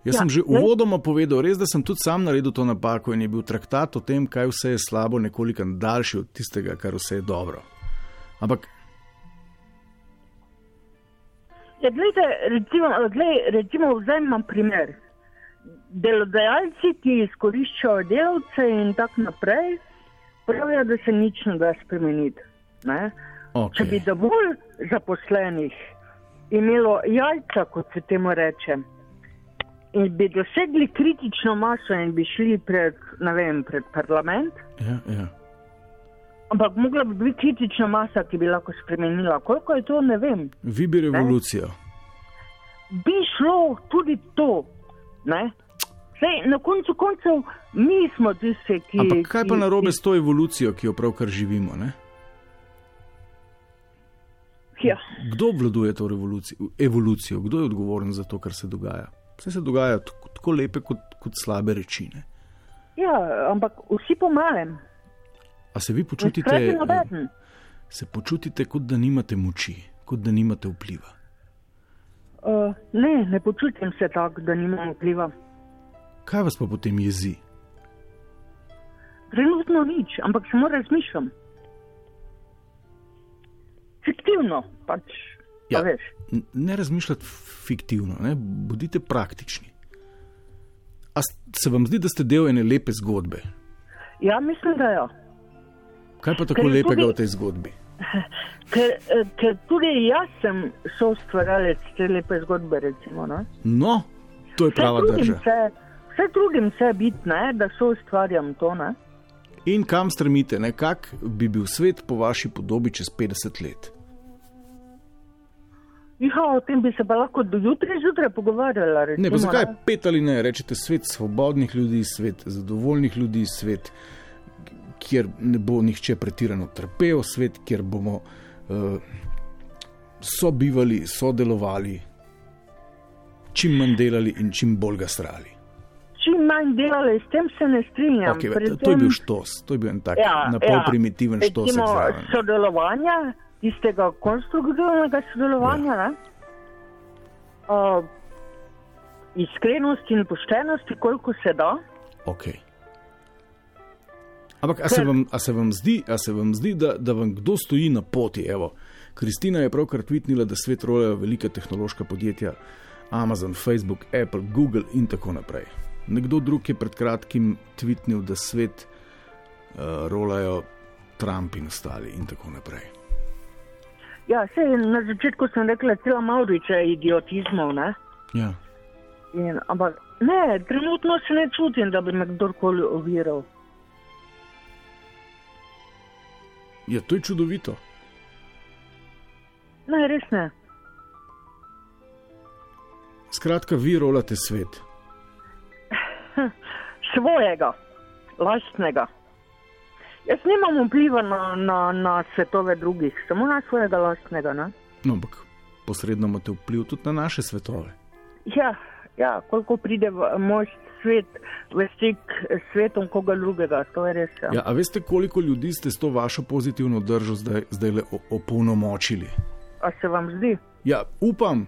Jaz ja, sem že uvodoma povedal, res, da sem tudi sam naredil to napako in je bil traktat o tem, kaj vse je slabo, nekoliko daljši od tistega, kar vse je dobro. Ampak. Ja, gledajte, recimo, gled, recimo vzemem primer delodajalci, ki izkoriščajo delavce in tako naprej, pravijo, da se nič ne da spremeniti. Okay. Če bi dovolj zaposlenih imelo jajca, kot se temu reče, in bi dosegli kritično maso in bi šli pred, vem, pred parlament. Ja, ja. Ampak mogla bi biti kritična masa, ki bi lahko spremenila. Koliko je to, ne vem. Vi bi revolucijo. Ne? Bi šlo tudi to. Ne? Sej, na koncu koncev mi smo tisti, ki. Ampak kaj pa na robe s to evolucijo, ki jo pravkar živimo? Ja. Kdo obvladuje to evolucijo, kdo je odgovoren za to, kar se dogaja? Vse se dogaja tako, tako lepe, kot, kot slabe reči. Ne? Ja, ampak vsi pomalem. A se vi počutite, se počutite, kot da nimate moči, kot da nimate vpliva? Uh, ne, ne počutim se tako, da nimam vpliva. Kaj vas pa potem jezi? Trenutno nič, ampak samo razmišljam. Fiktivno pač. Ja, ne razmišljati fiktivno, ne? bodite praktični. A se vam zdi, da ste del ene lepe zgodbe? Ja, mislim, da je. Ja. Kaj pa tako lepega tudi, v tej zgodbi? [laughs] Ker, eh, ker tudi jaz sem soustvarjalec te lepe zgodbe. Recimo, no, to je prava država. Vse trudim se biti, ne, da so ustvarjam to. Ne. In kam strmite, kak bi bil svet po vaši podobi čez 50 let? Ja, o tem bi se pa lahko do jutra zjutraj pogovarjali. Ne, pa zakaj pet ali ne? Rečete svet svobodnih ljudi, svet zadovoljnih ljudi, svet, kjer ne bo nihče pretirano trpel, svet, kjer bomo uh, sobivali, sodelovali, čim manj delali in čim bolj ga strali čim manj delali, s tem se ne strinjam. Okay, Predtem, to je bil štos, to je bil en tak ja, na pol ja, primitiven štos. Sodelovanja, tistega konstruktivnega sodelovanja, ja. uh, iskrenosti in poštenosti, koliko se da. Okay. Ampak, a se, vam, a se vam zdi, se vam zdi da, da vam kdo stoji na poti? Evo, Kristina je pravkar tvitnila, da svet rojajo velike tehnološka podjetja, Amazon, Facebook, Apple, Google in tako naprej. Nekdo drug je pred kratkim tvitnil, da svet uh, rolajo Trump in ostali in tako naprej. Ja, se, na začetku sem rekla, da je celo Mauriče idiotizmov. Ne? Ja. In, ampak ne, trenutno se ne čutim, da bi me kdorkoli oviral. Ja, to je čudovito. Ne, res ne. Skratka, vi rolate svet. [laughs] svojega, lastnega. Jaz nimam vpliva na, na, na svetove drugih, samo na svojega lastnega. Ne? No, ampak posredno imate vpliv tudi na naše svetove. Ja, ja koliko pride v moj svet, v stik s svetom koga drugega, to je res. Ja. Ja, a veste, koliko ljudi ste s to vašo pozitivno držo zdaj, zdaj le opolnomočili? A se vam zdi? Ja, upam.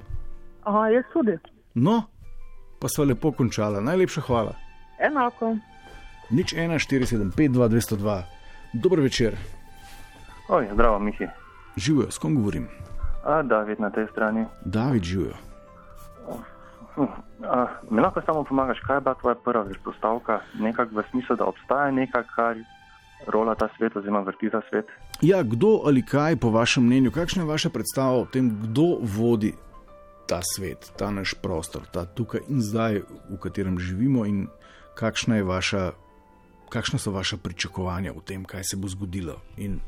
Aha, jaz tudi. No, pa so lepo končala. Najlepša hvala. Enako. Nič 1, 4, 7, 5, 2, 202. Dober večer. Oj, zdravo, Mihi. Živijo, s kom govorim? A, David na tej strani. David, živijo. Mi lahko samo pomagaš, kaj je bila tvoja prva izpostavka, nekako v smislu, da obstaja nekaj, kar rola ta svet oziroma vrti ta svet. Ja, kdo ali kaj, po vašem mnenju, kakšna je vaša predstava o tem, kdo vodi ta svet, ta naš prostor, ta tukaj in zdaj, v katerem živimo in kakšna, vaša, kakšna so vaša pričakovanja o tem, kaj se bo zgodilo. In...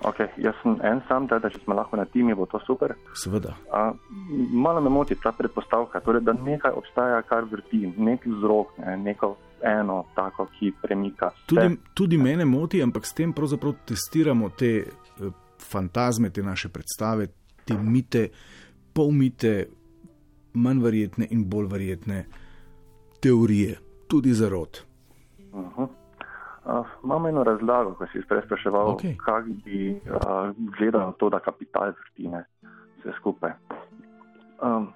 Okay, jaz sem en sam, teda, če smo lahko na timi, bo to super. Seveda. A, malo me moti ta predpostavka, torej, da nekaj obstaja, kar vrti, nek vzrok, ne, neko eno tako, ki premika. Tudi, tudi mene moti, ampak s tem pravzaprav testiramo te eh, fantazme, te naše predstave, te mite, polmite, manj verjetne in bolj verjetne teorije, tudi za rod. -huh. Uh, imam eno razlago, ko si prej spraševal, okay. kako bi uh, gledal to, da kapital vrti ne, vse skupaj. Um,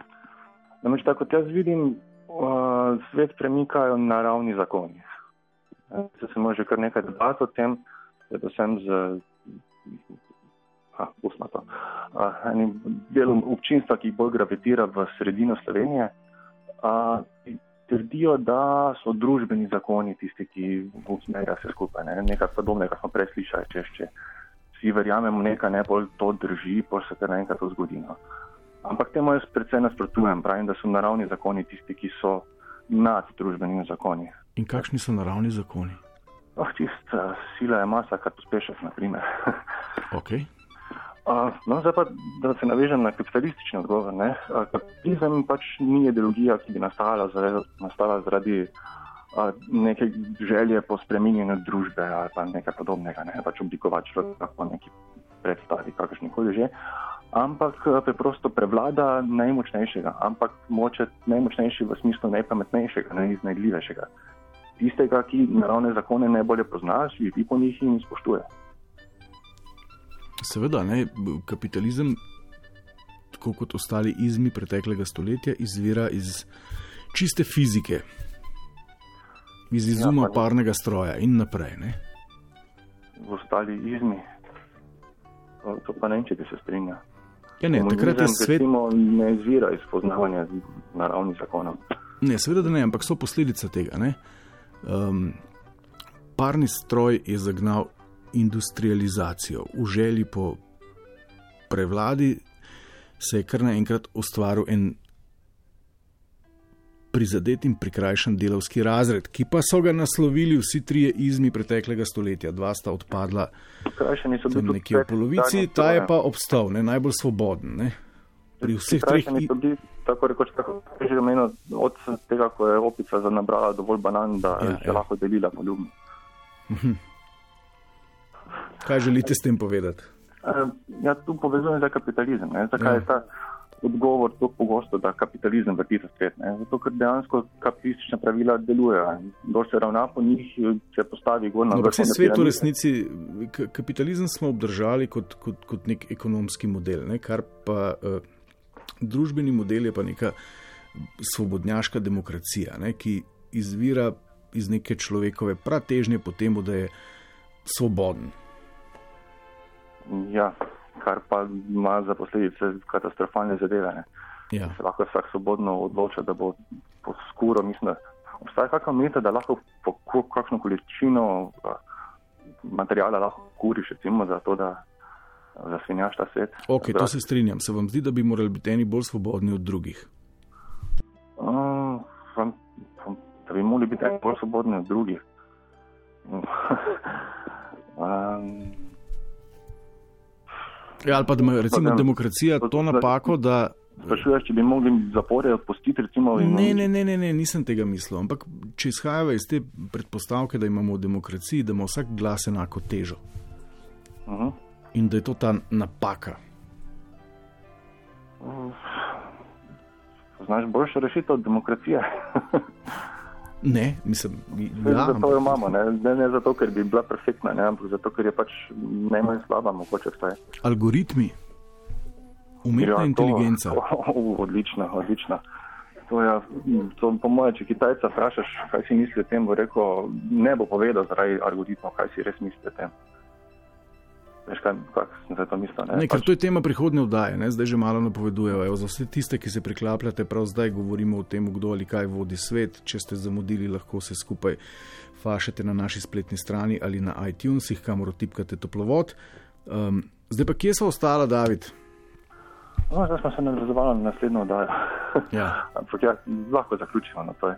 namreč tako kot jaz vidim, uh, svet premikajo naravni zakoni. Eh, Se smo že kar nekaj debat o tem, predvsem z ha, pustimo to, uh, enim delom občinstva, ki bolj gravitira v sredino Slovenije. Uh, trdijo, da so družbeni zakoni tisti, ki usmerjajo vse skupaj. Ne? Nekaj podobnega smo prej slišali, če, če vsi verjamemo nekaj, ne bolj to drži, pa se kar naenkrat to zgodi. No. Ampak temu jaz predvsem nasprotujem, pravim, da so naravni zakoni tisti, ki so nad družbenimi zakoni. In kakšni so naravni zakoni? Oh, čist uh, sila je masa, kar pospešek, naprimer. [laughs] Okay. No, zdaj pa, da se navežem na kapitalistični odgovor. Ne? Kapitalizem pač ni ideologija, ki bi nastala zaradi, nastala zaradi uh, neke želje po spreminjanju družbe ali pa nekaj podobnega, ne? pač oblikovati človeka po neki predstavi, kakršni koli že. Ampak preprosto prevlada najmočnejšega, ampak moče najmočnejši v smislu najpametnejšega, najiznajdljivejšega. Tistega, ki naravne zakone najbolje pozna, živi po njih in spoštuje. Seveda, ne, kapitalizem, tako kot ostali izmi preteklega stoletja, izvira iz čiste fizike, iz izuma Ja, pa ne. parnega stroja in naprej. Ne. v ostali izmi. To, to pa ne vem, če bi se strinjal. Ja, ne, takrat je Komunizem, svet. Recimo, ne izvira iz poznavanja naravnih zakonov. Ne, seveda da ne, ampak so posledica tega. ne. Um, parni stroj je zagnal industrializacijo. V želji po prevladi se je kar naenkrat ustvaril en prizadet in prikrajšan delavski razred, ki pa so ga naslovili vsi trije izmi preteklega stoletja. Dva sta odpadla tam bili nekje v polovici, ta je pa obstal, ne, najbolj svoboden. Ne. Pri vseh treh bili, tako rekoč, tako že omenil, od tega, ko je opica nabrala dovolj banan, da Ja, ja, je ja. lahko delila poljubno. Kaj želite s tem povedati? Ja, tu povezujem za kapitalizem. Ne? Zakaj Ja. je ta odgovor tako pogosto, da kapitalizem vrti ta svet? Ne? Zato, ker dejansko kapitalistična pravila delujejo. Kdo se ravna po njih, se postavi gor na No, vrhunce svet v resnici, kapitalizem smo obdržali kot, kot, kot nek ekonomski model, ne? kar pa uh, družbeni model je pa neka svobodnjaška demokracija, ne? ki izvira iz neke človekove pratežnje po tem, da je svoboden. Ja, kar pa ima za posledice katastrofalne zadeve. Ne. Ja. Se lahko vsak svobodno odloča, da bo po skuro, mislim, obstaja kakšna meta, da lahko po kakšno količino materijala lahko kuriš, recimo, za to, da zasvinjaš ta svet. Ok, to Zrak. se strinjam. Se vam zdi, da bi morali biti eni bolj svobodni od drugih? Vam, da bi morali biti eni bolj svobodni od drugih. [laughs] um, Ja, ali pa da ima recimo ne. demokracija to napako, da. Sprašuješ, če bi mogli zapore odpustiti, recimo, Ne, ne, ne, ne, ne, nisem tega mislil. Ampak če izhajava iz te predpostavke, da imamo v demokraciji, da ima vsak glas enako težo Uh -huh. in da je to ta napaka. Znaš boljšo rešitev od demokracije. [laughs] Ne, mislim, Ja, ja, zato jo imamo, ne? Ne, ne zato, ker bi bila perfektna, ne? ampak zato, ker je pač najmanj slaba, mogoče vsaj. algoritmi, umetna Ja, to- inteligenca. [laughs] Uh, odlično, odlično. To je, to, po mojem, če Kitajca vprašaš, kaj si misli o tem, bo rekel, ne bo povedal zaradi algoritmov, kaj si res misli o tem. Veš, kaj, kako sem zdaj to mislil? Ne, Ne, ker pač, to je tema prihodnje oddaje, ne? zdaj že malo napovedujejo. Evo, za vse tiste, ki se priklapljate, prav zdaj govorimo o tem, kdo ali kaj vodi svet. Če ste zamudili, lahko se skupaj fašete na naši spletni strani ali na iTunesih, kamor tipkate toplovod. Um, zdaj pa kje so ostala, David? no, zdaj smo se navezovali na naslednjo oddajo. Ja, [laughs] ampak ja, lahko zaključimo na to.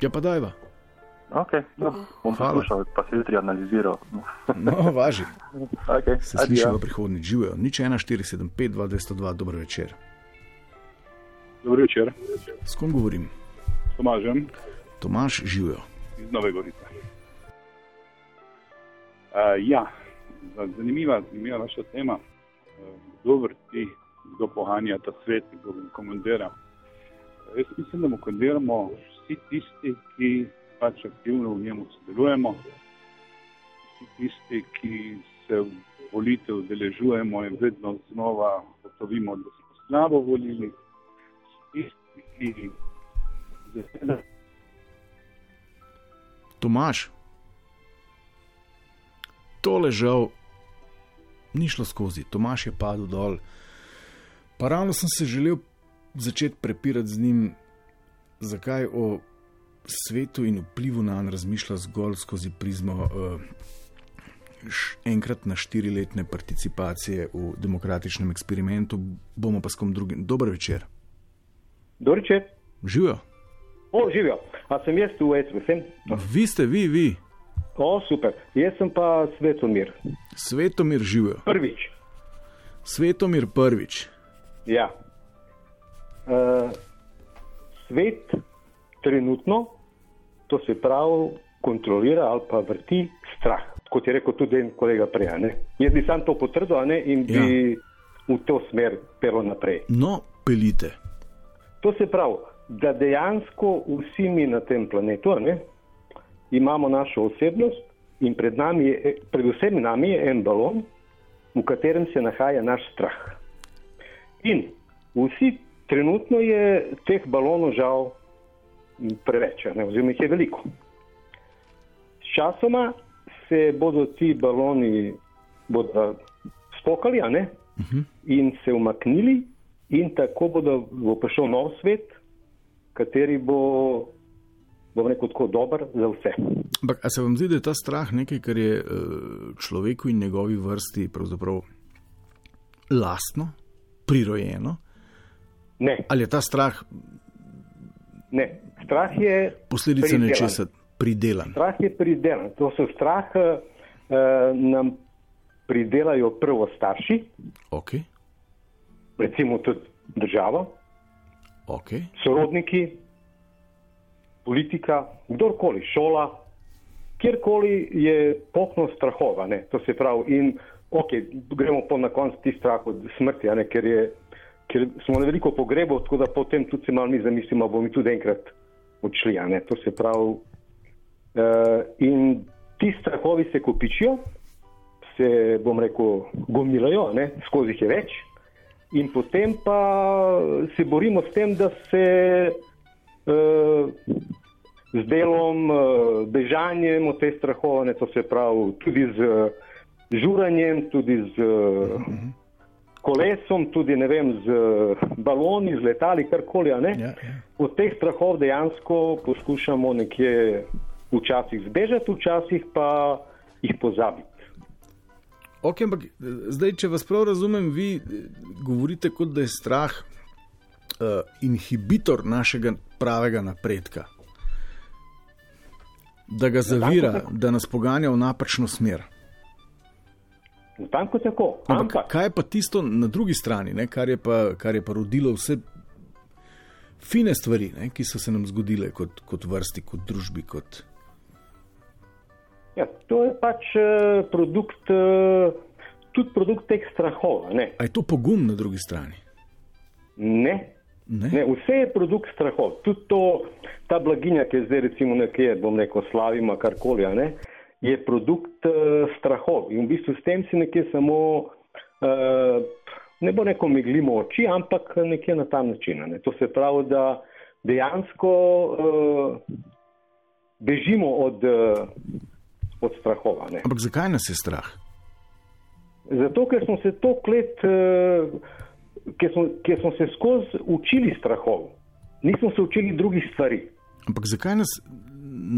ja pa dajva. Ok, no, bom Hvala. poslušal, pa se jutri analiziral. No, važi. Okay, Se slišimo prihodnji, živijo. Nič 1475, 2202, dobro večer. Dobro večer, S kom govorim? s Tomažem Tomaš, živijo. iz Nove Gorice. Uh, ja, zanimiva, zanimiva vaša tema. Kdo vrti kdo pohanja ta svet, kdo komandira. Jaz mislim, da mu komandiramo vsi tisti, ki pač aktivno v njemu sodelujemo, vsi tisti, ki se volitev deležujemo in vedno znova gotovimo, da smo slabo volili, tisti, ki zaveda. Tomaš, tole žal ni šlo skozi, Tomaš je padel dol. Pa ravno sem se želel začeti prepirati z njim, zakaj o svetu in vplivu na njega razmišlja zgolj skozi prizmo uh, enkrat na štiriletne participacije v demokratičnem eksperimentu, bomo pa s kom drugim. Dober večer. Dobro večer. Živijo. O, živijo. A sem jaz tu v Etru, sem? Vi ste, vi, vi. O, super. Jaz sem pa Svetomir. Svetomir živijo. Prvič. Svetomir prvič. Ja. Uh, svet trenutno, to se pravi, kontrolira ali pa vrti strah, kot je rekel tudi en kolega prej. ne. Jaz bi sam to potrdil ne, in bi v to smer pel naprej. No, pelite. To se pravi, da dejansko vsi mi na tem planetu ne, imamo našo osebnost in pred nami je, predvsem nami je en balon, v katerem se nahaja naš strah. In vsi trenutno je teh balonov žal preveč, ne, oziroma jih je veliko. Sčasoma se bodo ti baloni bodo spokali ne, in se umaknili, in tako bodo, bo prišel nov svet, kateri bo, bom rekel, tako dober za vse. Ampak, se vam zdi, da je ta strah nekaj, kar je eh, človeku in njegovi vrsti pravzaprav lastno, prirojeno? Ne. Ali je ta strah Ne, strah je posledica pridelan. nečesa pridelan? Strah je pridelan. To so strah, eh, nam pridelajo prvo starši, Okay. recimo tudi država, Okay. sorodniki, politika, kdorkoli, šola, kjerkoli je pohno strahova. Ne? To se pravi, in okay, gremo po na koncu ti strah od smrti, ne? ker, je, ker smo na veliko pogrebov, tako da potem tudi se malo mi zamislimo, bomo mi tudi enkrat odšli. To se pravi, uh, in ti strahovi se kopičijo, se, bom rekel, gomilajo, ne? skozi jih je več. In potem pa se borimo s tem, da se uh, z delom, uh, bežanjem od te strahovane, to se pravi tudi z uh, žuranjem, tudi z uh, kolesom, tudi ne vem, z uh, baloni, z letali, karkoli. Ja, ja. Od teh strahov dejansko poskušamo nekje včasih zbežati, včasih pa jih pozabiti. Ok, ampak eh, zdaj, če vas prav razumem, vi eh, govorite, kot da je strah uh, inhibitor našega pravega napredka. Da ga zavira, da nas poganja v napačno smer. Natanko tako. Ampak, ampak kaj je pa tisto na drugi strani, ne, kar, je pa, kar je pa rodilo vse fine stvari, ne, ki so se nam zgodile kot, kot vrsti, kot družbi? Kot... Ja, to je pač eh, produkt, eh, tudi produkt teh strahov. Ne? A je to pogum na drugi strani? Ne. Ne? Ne, vse je produkt strahov. Tudi to, ta blaginja, ki je zdaj recimo nekje, bom rekel, slavima, karkoli, ne, je produkt uh, strahov. In v bistvu s tem si nekje samo, uh, ne bo neko meglimo oči, ampak nekje na ta način. Ne. To se pravi, da dejansko uh, bežimo od, uh, od strahov. a Ne. Ampak zakaj nas je strah? Zato, ker smo se toliko let, uh, ker smo, ker smo se skozi učili strahov, nismo se učili drugih stvari. Ampak zakaj nas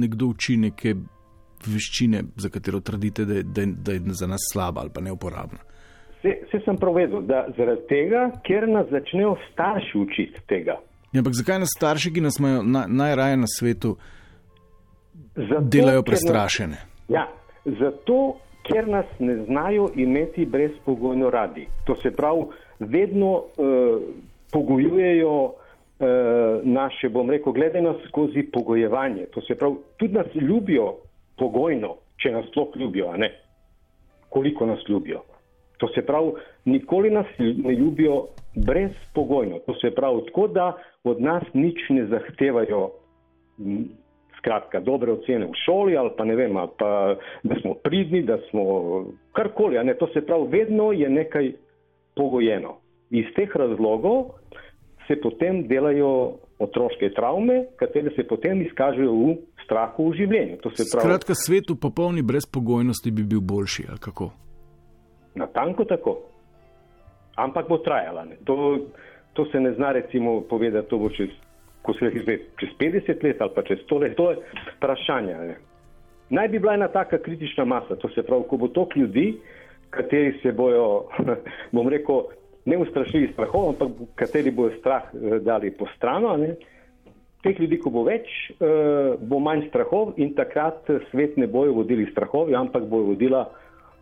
nekdo uči neke veščine, za katero trdite, da je, da je, da je za nas slaba ali pa neuporabna? Se, se sem povedal, da zaradi tega, ker nas začnejo starši učiti tega. Ja, ampak zakaj nas starši, ki nas imajo na, najraje na svetu, Zato, delajo ker nas- prestrašene? Ja, zato, ker nas ne znajo imeti brezpogojno radi. To se pravi, vedno uh, pogojujejo uh, naše, bom rekel, glede nas skozi pogojevanje. To se pravi, tudi nas ljubijo pogojno, če nas sploh ljubijo, ne koliko nas ljubijo. To se pravi, nikoli nas ne ljubijo brezpogojno. To se pravi, tako da od nas nič ne zahtevajo. Skratka, dobre ocene v šoli, ali pa ne vem, pa da smo pridni, da smo karkoli. to se pravi, vedno je nekaj pogojeno. Iz teh razlogov se potem delajo otroške travme, katere se potem izkažejo v strahu v življenju. Pravi, Skratka, svet v popolni brezpogojnosti bi bil boljši, ali kako? natanko tako. Ampak bo trajala. Ne. To, to se ne zna recimo povedati, to bo čez, ko se izve, čez 50 let ali pa čez 100 let. To je vprašanje. Ne. Naj bi bila ena taka kritična masa, to se pravi, ko bo toliko ljudi, kateri se bojo, [laughs] bom rekel, ne ustrašili strahov, ampak kateri bojo strah eh, dali po strano. Ne. Teh ljudi, ko bo več, eh, bo manj strahov in takrat eh, svet ne bojo vodili strahovi, ampak bojo vodila,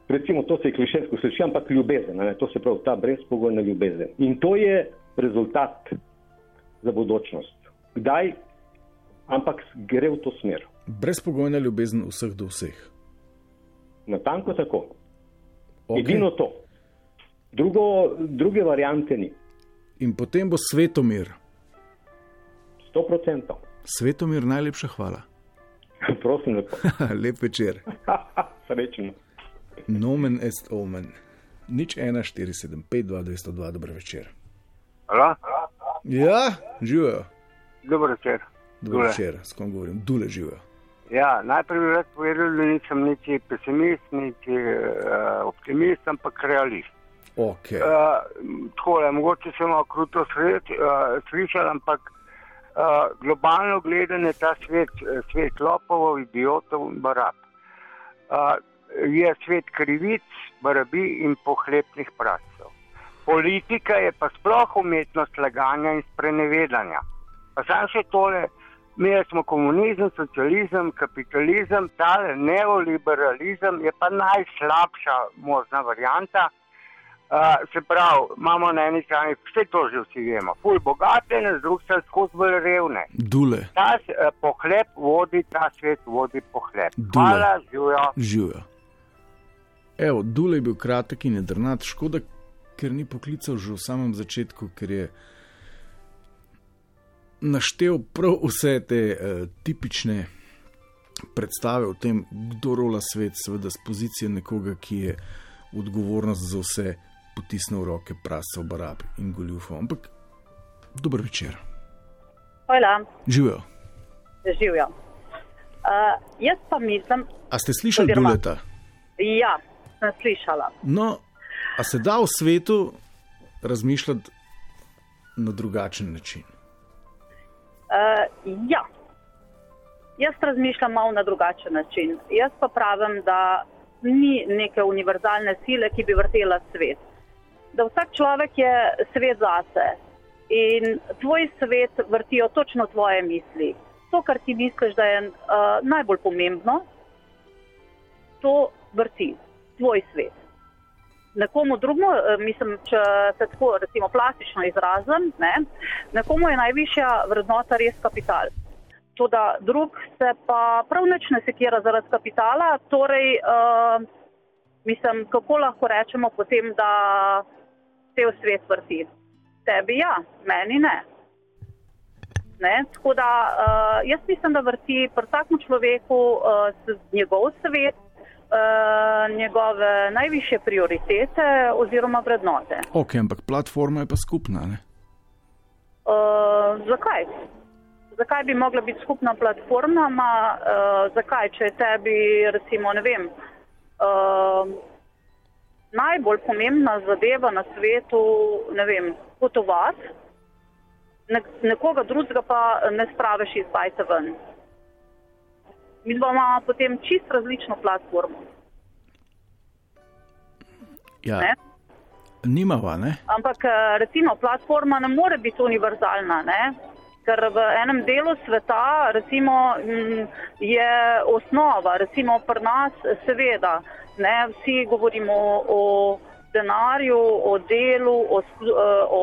recimo to se je klišejsko sliši, ampak ljubezen. Ne. To se pravi ta brezpogojna ljubezen. In to je rezultat za bodočnost. Kdaj? Ampak gre v to smer. Brezpogojna ljubezen vseh do vseh. Natanko tako. Okej. Okay. Edino to. Drugo, druge variante ni. In potem bo svetomir. 100%. Svetomir, najlepša hvala. [laughs] Prosim, lepo. [laughs] Lep večer. [laughs] Srečno. Nomen est omen. Nič 1, 4, 7, 5, 2, 202, dober večer. Halo? Ja, živijo. Dober večer. Dober Dule. večer, s kom govorim, dule živijo. Ja, najprej bi rad povedal, da nisem niti pesimist, niti uh, optimist, ampak realist. Okay. Uh, takole, mogoče se malo kruto sred, uh, slišal, ampak uh, globalno gledanje ta svet, eh, svet lopov, idiotov in barab. Uh, je svet krivic, barabi in pohlepnih prascev. Politika je pa sploh umetnost laganja in sprenevedanja. Pa sam še tole, mi smo komunizem, socializem, kapitalizem, tale neoliberalizem je pa najslabša možna varijanta. Uh, se pravi, imamo na eni strani vse to že vsi vemo, ful bogate, na drugi strani skozi bolj revne. Dule, Ta uh, pohlep vodi, ta svet vodi pohlep. Dule. Hvala, živijo. živijo. Evo, Dule je bil kratek in jedrnat, škoda, ker ni poklical že v samem začetku, ker je naštel prav vse te uh, tipične predstave o tem, kdo rola svet, seveda z pozicije nekoga, ki je odgovornost za vse potisnil v roke prasov, barab in goljufov. Ampak dober večer, Hvala, živijo. živijo. Uh, jaz pa mislim, A ste slišali Oziroma- Duleta? ja, sem slišala. No, a se da v svetu razmišljati na drugačen način? Uh, ja, jaz razmišljam malo na drugačen način. Jaz pa pravim, da ni neke univerzalne sile, ki bi vrtela svet. Da vsak človek je svet zase in tvoj svet vrtijo točno tvoje misli. To, kar ti misliš, da je uh, najbolj pomembno, to vrti tvoj svet. Nekomu drugemu, eh, mislim, če se tako recimo plastično izrazim, ne, nekomu je najvišja vrednota res kapital. Tudi drug se pa prav nič ne sekira zaradi kapitala, torej uh, mislim, kako lahko rečemo potem, da cel svet vrti. Tebi ja, meni ne. Ne? Tako da uh, jaz mislim, da vrti pri vsakem človeku uh, njegov svet, uh, njegove najviše prioritete oziroma vrednote. Ok, ampak platforma je pa skupna. Ne? Uh, zakaj? Zakaj bi mogla biti skupna platforma? Ma, uh, zakaj, če je tebi, recimo, ne vem, uh, najbolj pomembna zadeva na svetu, ne vem, potovati, ne, nekoga drugega pa ne spraviš iz bajta ven. Mi dva imamo potem čist različno platformo. Ja, Ne? nimava, ne? Ampak eh, recimo platforma ne more biti univerzalna, ne? Ker v enem delu sveta recimo, je osnova, recimo pri nas seveda, ne? vsi govorimo o denarju, o delu, o, eh, o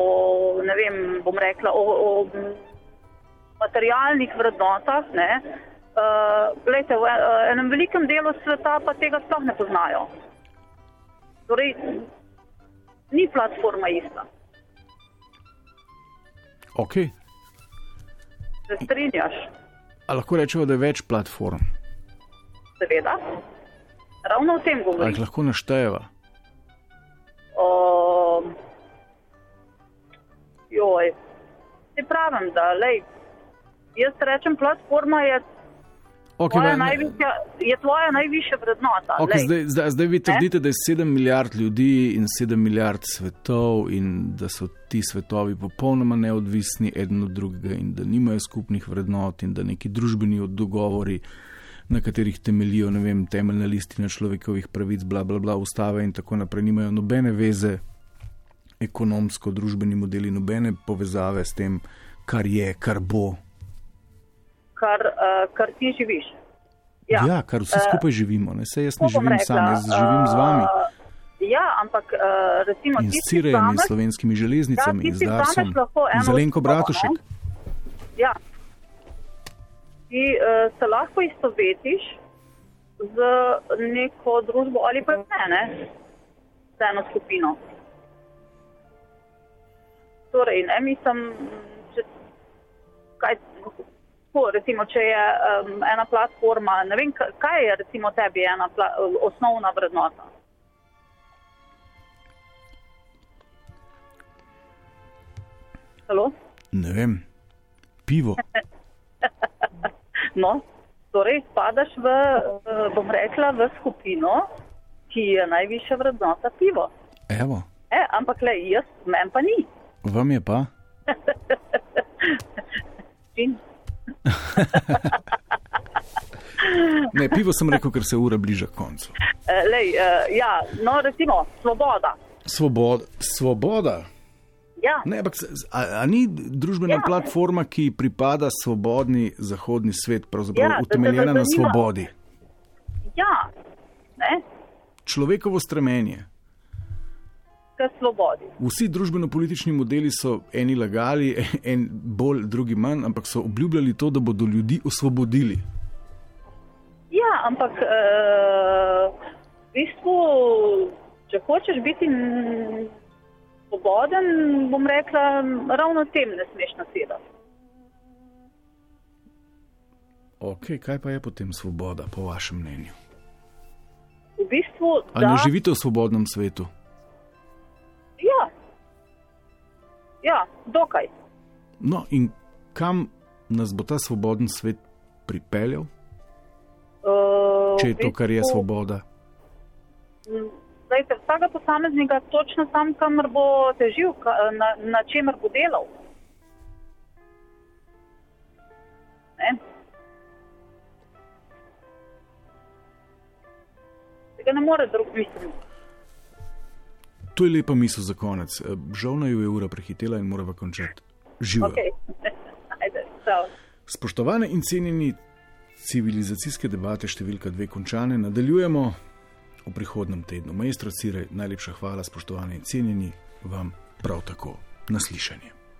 ne vem, bom rekla, o, o materialnih vrednotah. Ne? Uh, glejte, v eh, enem velikem delu sveta pa tega sploh ne poznajo. Torej, ni platforma ista. Ok. Se strinjaš? A lahko rečemo, da je več platform? Seveda. Ravno o tem Ali govorim. jih lahko naštejeva? O, joj, ti pravim, da lej, jaz rečem, platforma je, Ok, tvoja, ne- ne- najvišja, je tvoja najvišja vrednota. Okay, lej. zdaj, zdaj, zdaj vi trdite, da je 7 milijard ljudi in 7 milijard svetov, in da so ti svetovi popolnoma neodvisni eden od drugega, in da nimajo skupnih vrednot, in da neki družbeni dogovori, na katerih temeljijo ne vem, temeljna listina človekovih pravic, bla, bla, bla, ustave in tako naprej, nimajo nobene veze, ekonomsko, družbeni modeli, nobene povezave s tem, kar je, kar bo. Kar, uh, kar ti živiš. Ja, ja kar vsi eh, skupaj živimo. Ne? Sej jaz ne živim rekla, sam, jaz živim z vami. Uh, ja, ampak uh, recimo in s Cirejem, s slovenskimi železnicami, Ja, z Darsom, z osnovo, Bratušek. Ja. Ti uh, se lahko istovetiš z neko družbo ali pa ne, ne? z eno skupino. Torej, ne mislim, če, kaj, tako, recimo, če je um, ena platforma, ne vem, ka- kaj je recimo tebi ena pla, osnovna vrednota. Halo? Ne vem, pivo. [laughs] No, torej spadaš v, eh, bom rekla, v skupino, ki je najvišja vrednota pivo. Evo, E, ampak le jaz, meni pa ni. vam je pa. [laughs] [laughs] Ne, pivo sem rekel, ker se ura bliža koncu. eh, lej, eh, ja, no, recimo, svoboda. Svoboda. Svoboda. Ja, Ne, ampak, a, a ni družbena ja. platforma, ki pripada svobodni zahodni svet, pravzaprav Ja, utemeljena na svobodi? ja, ne, Človekovo stremenje. K svobodi. Vsi družbeno-politični modeli so eni lagali, [laughs] en bolj, drugi manj, ampak so obljubljali to, da bodo ljudi osvobodili. Ja, ampak uh, v bistvu, če hočeš biti svoboden, bom rekla, ravno tem ne smeš nasedati. Ok, kaj pa je potem svoboda, po vašem mnenju? V bistvu, Ali da. živite v svobodnem svetu? Ja dokaj. No, in kam nas bo ta svoboden svet pripeljal, Uh, če je to, kar je svoboda? Zdaj, vsakega posameznika točno tam, kamor bo težil, na, na čemer bo delal. Ne? Tega ne more drug misliti. To je lepa misel za konec. Eh, Žal naj jo je ura prehitela in morava končati. Živijo. Okay. [laughs] Spoštovane in cenjeni civilizacijske debate številka dve končane, nadaljujemo v prihodnem tednu. Maestro Cirej, najlepša hvala, spoštovane in cenjeni, vam prav tako naslišanje.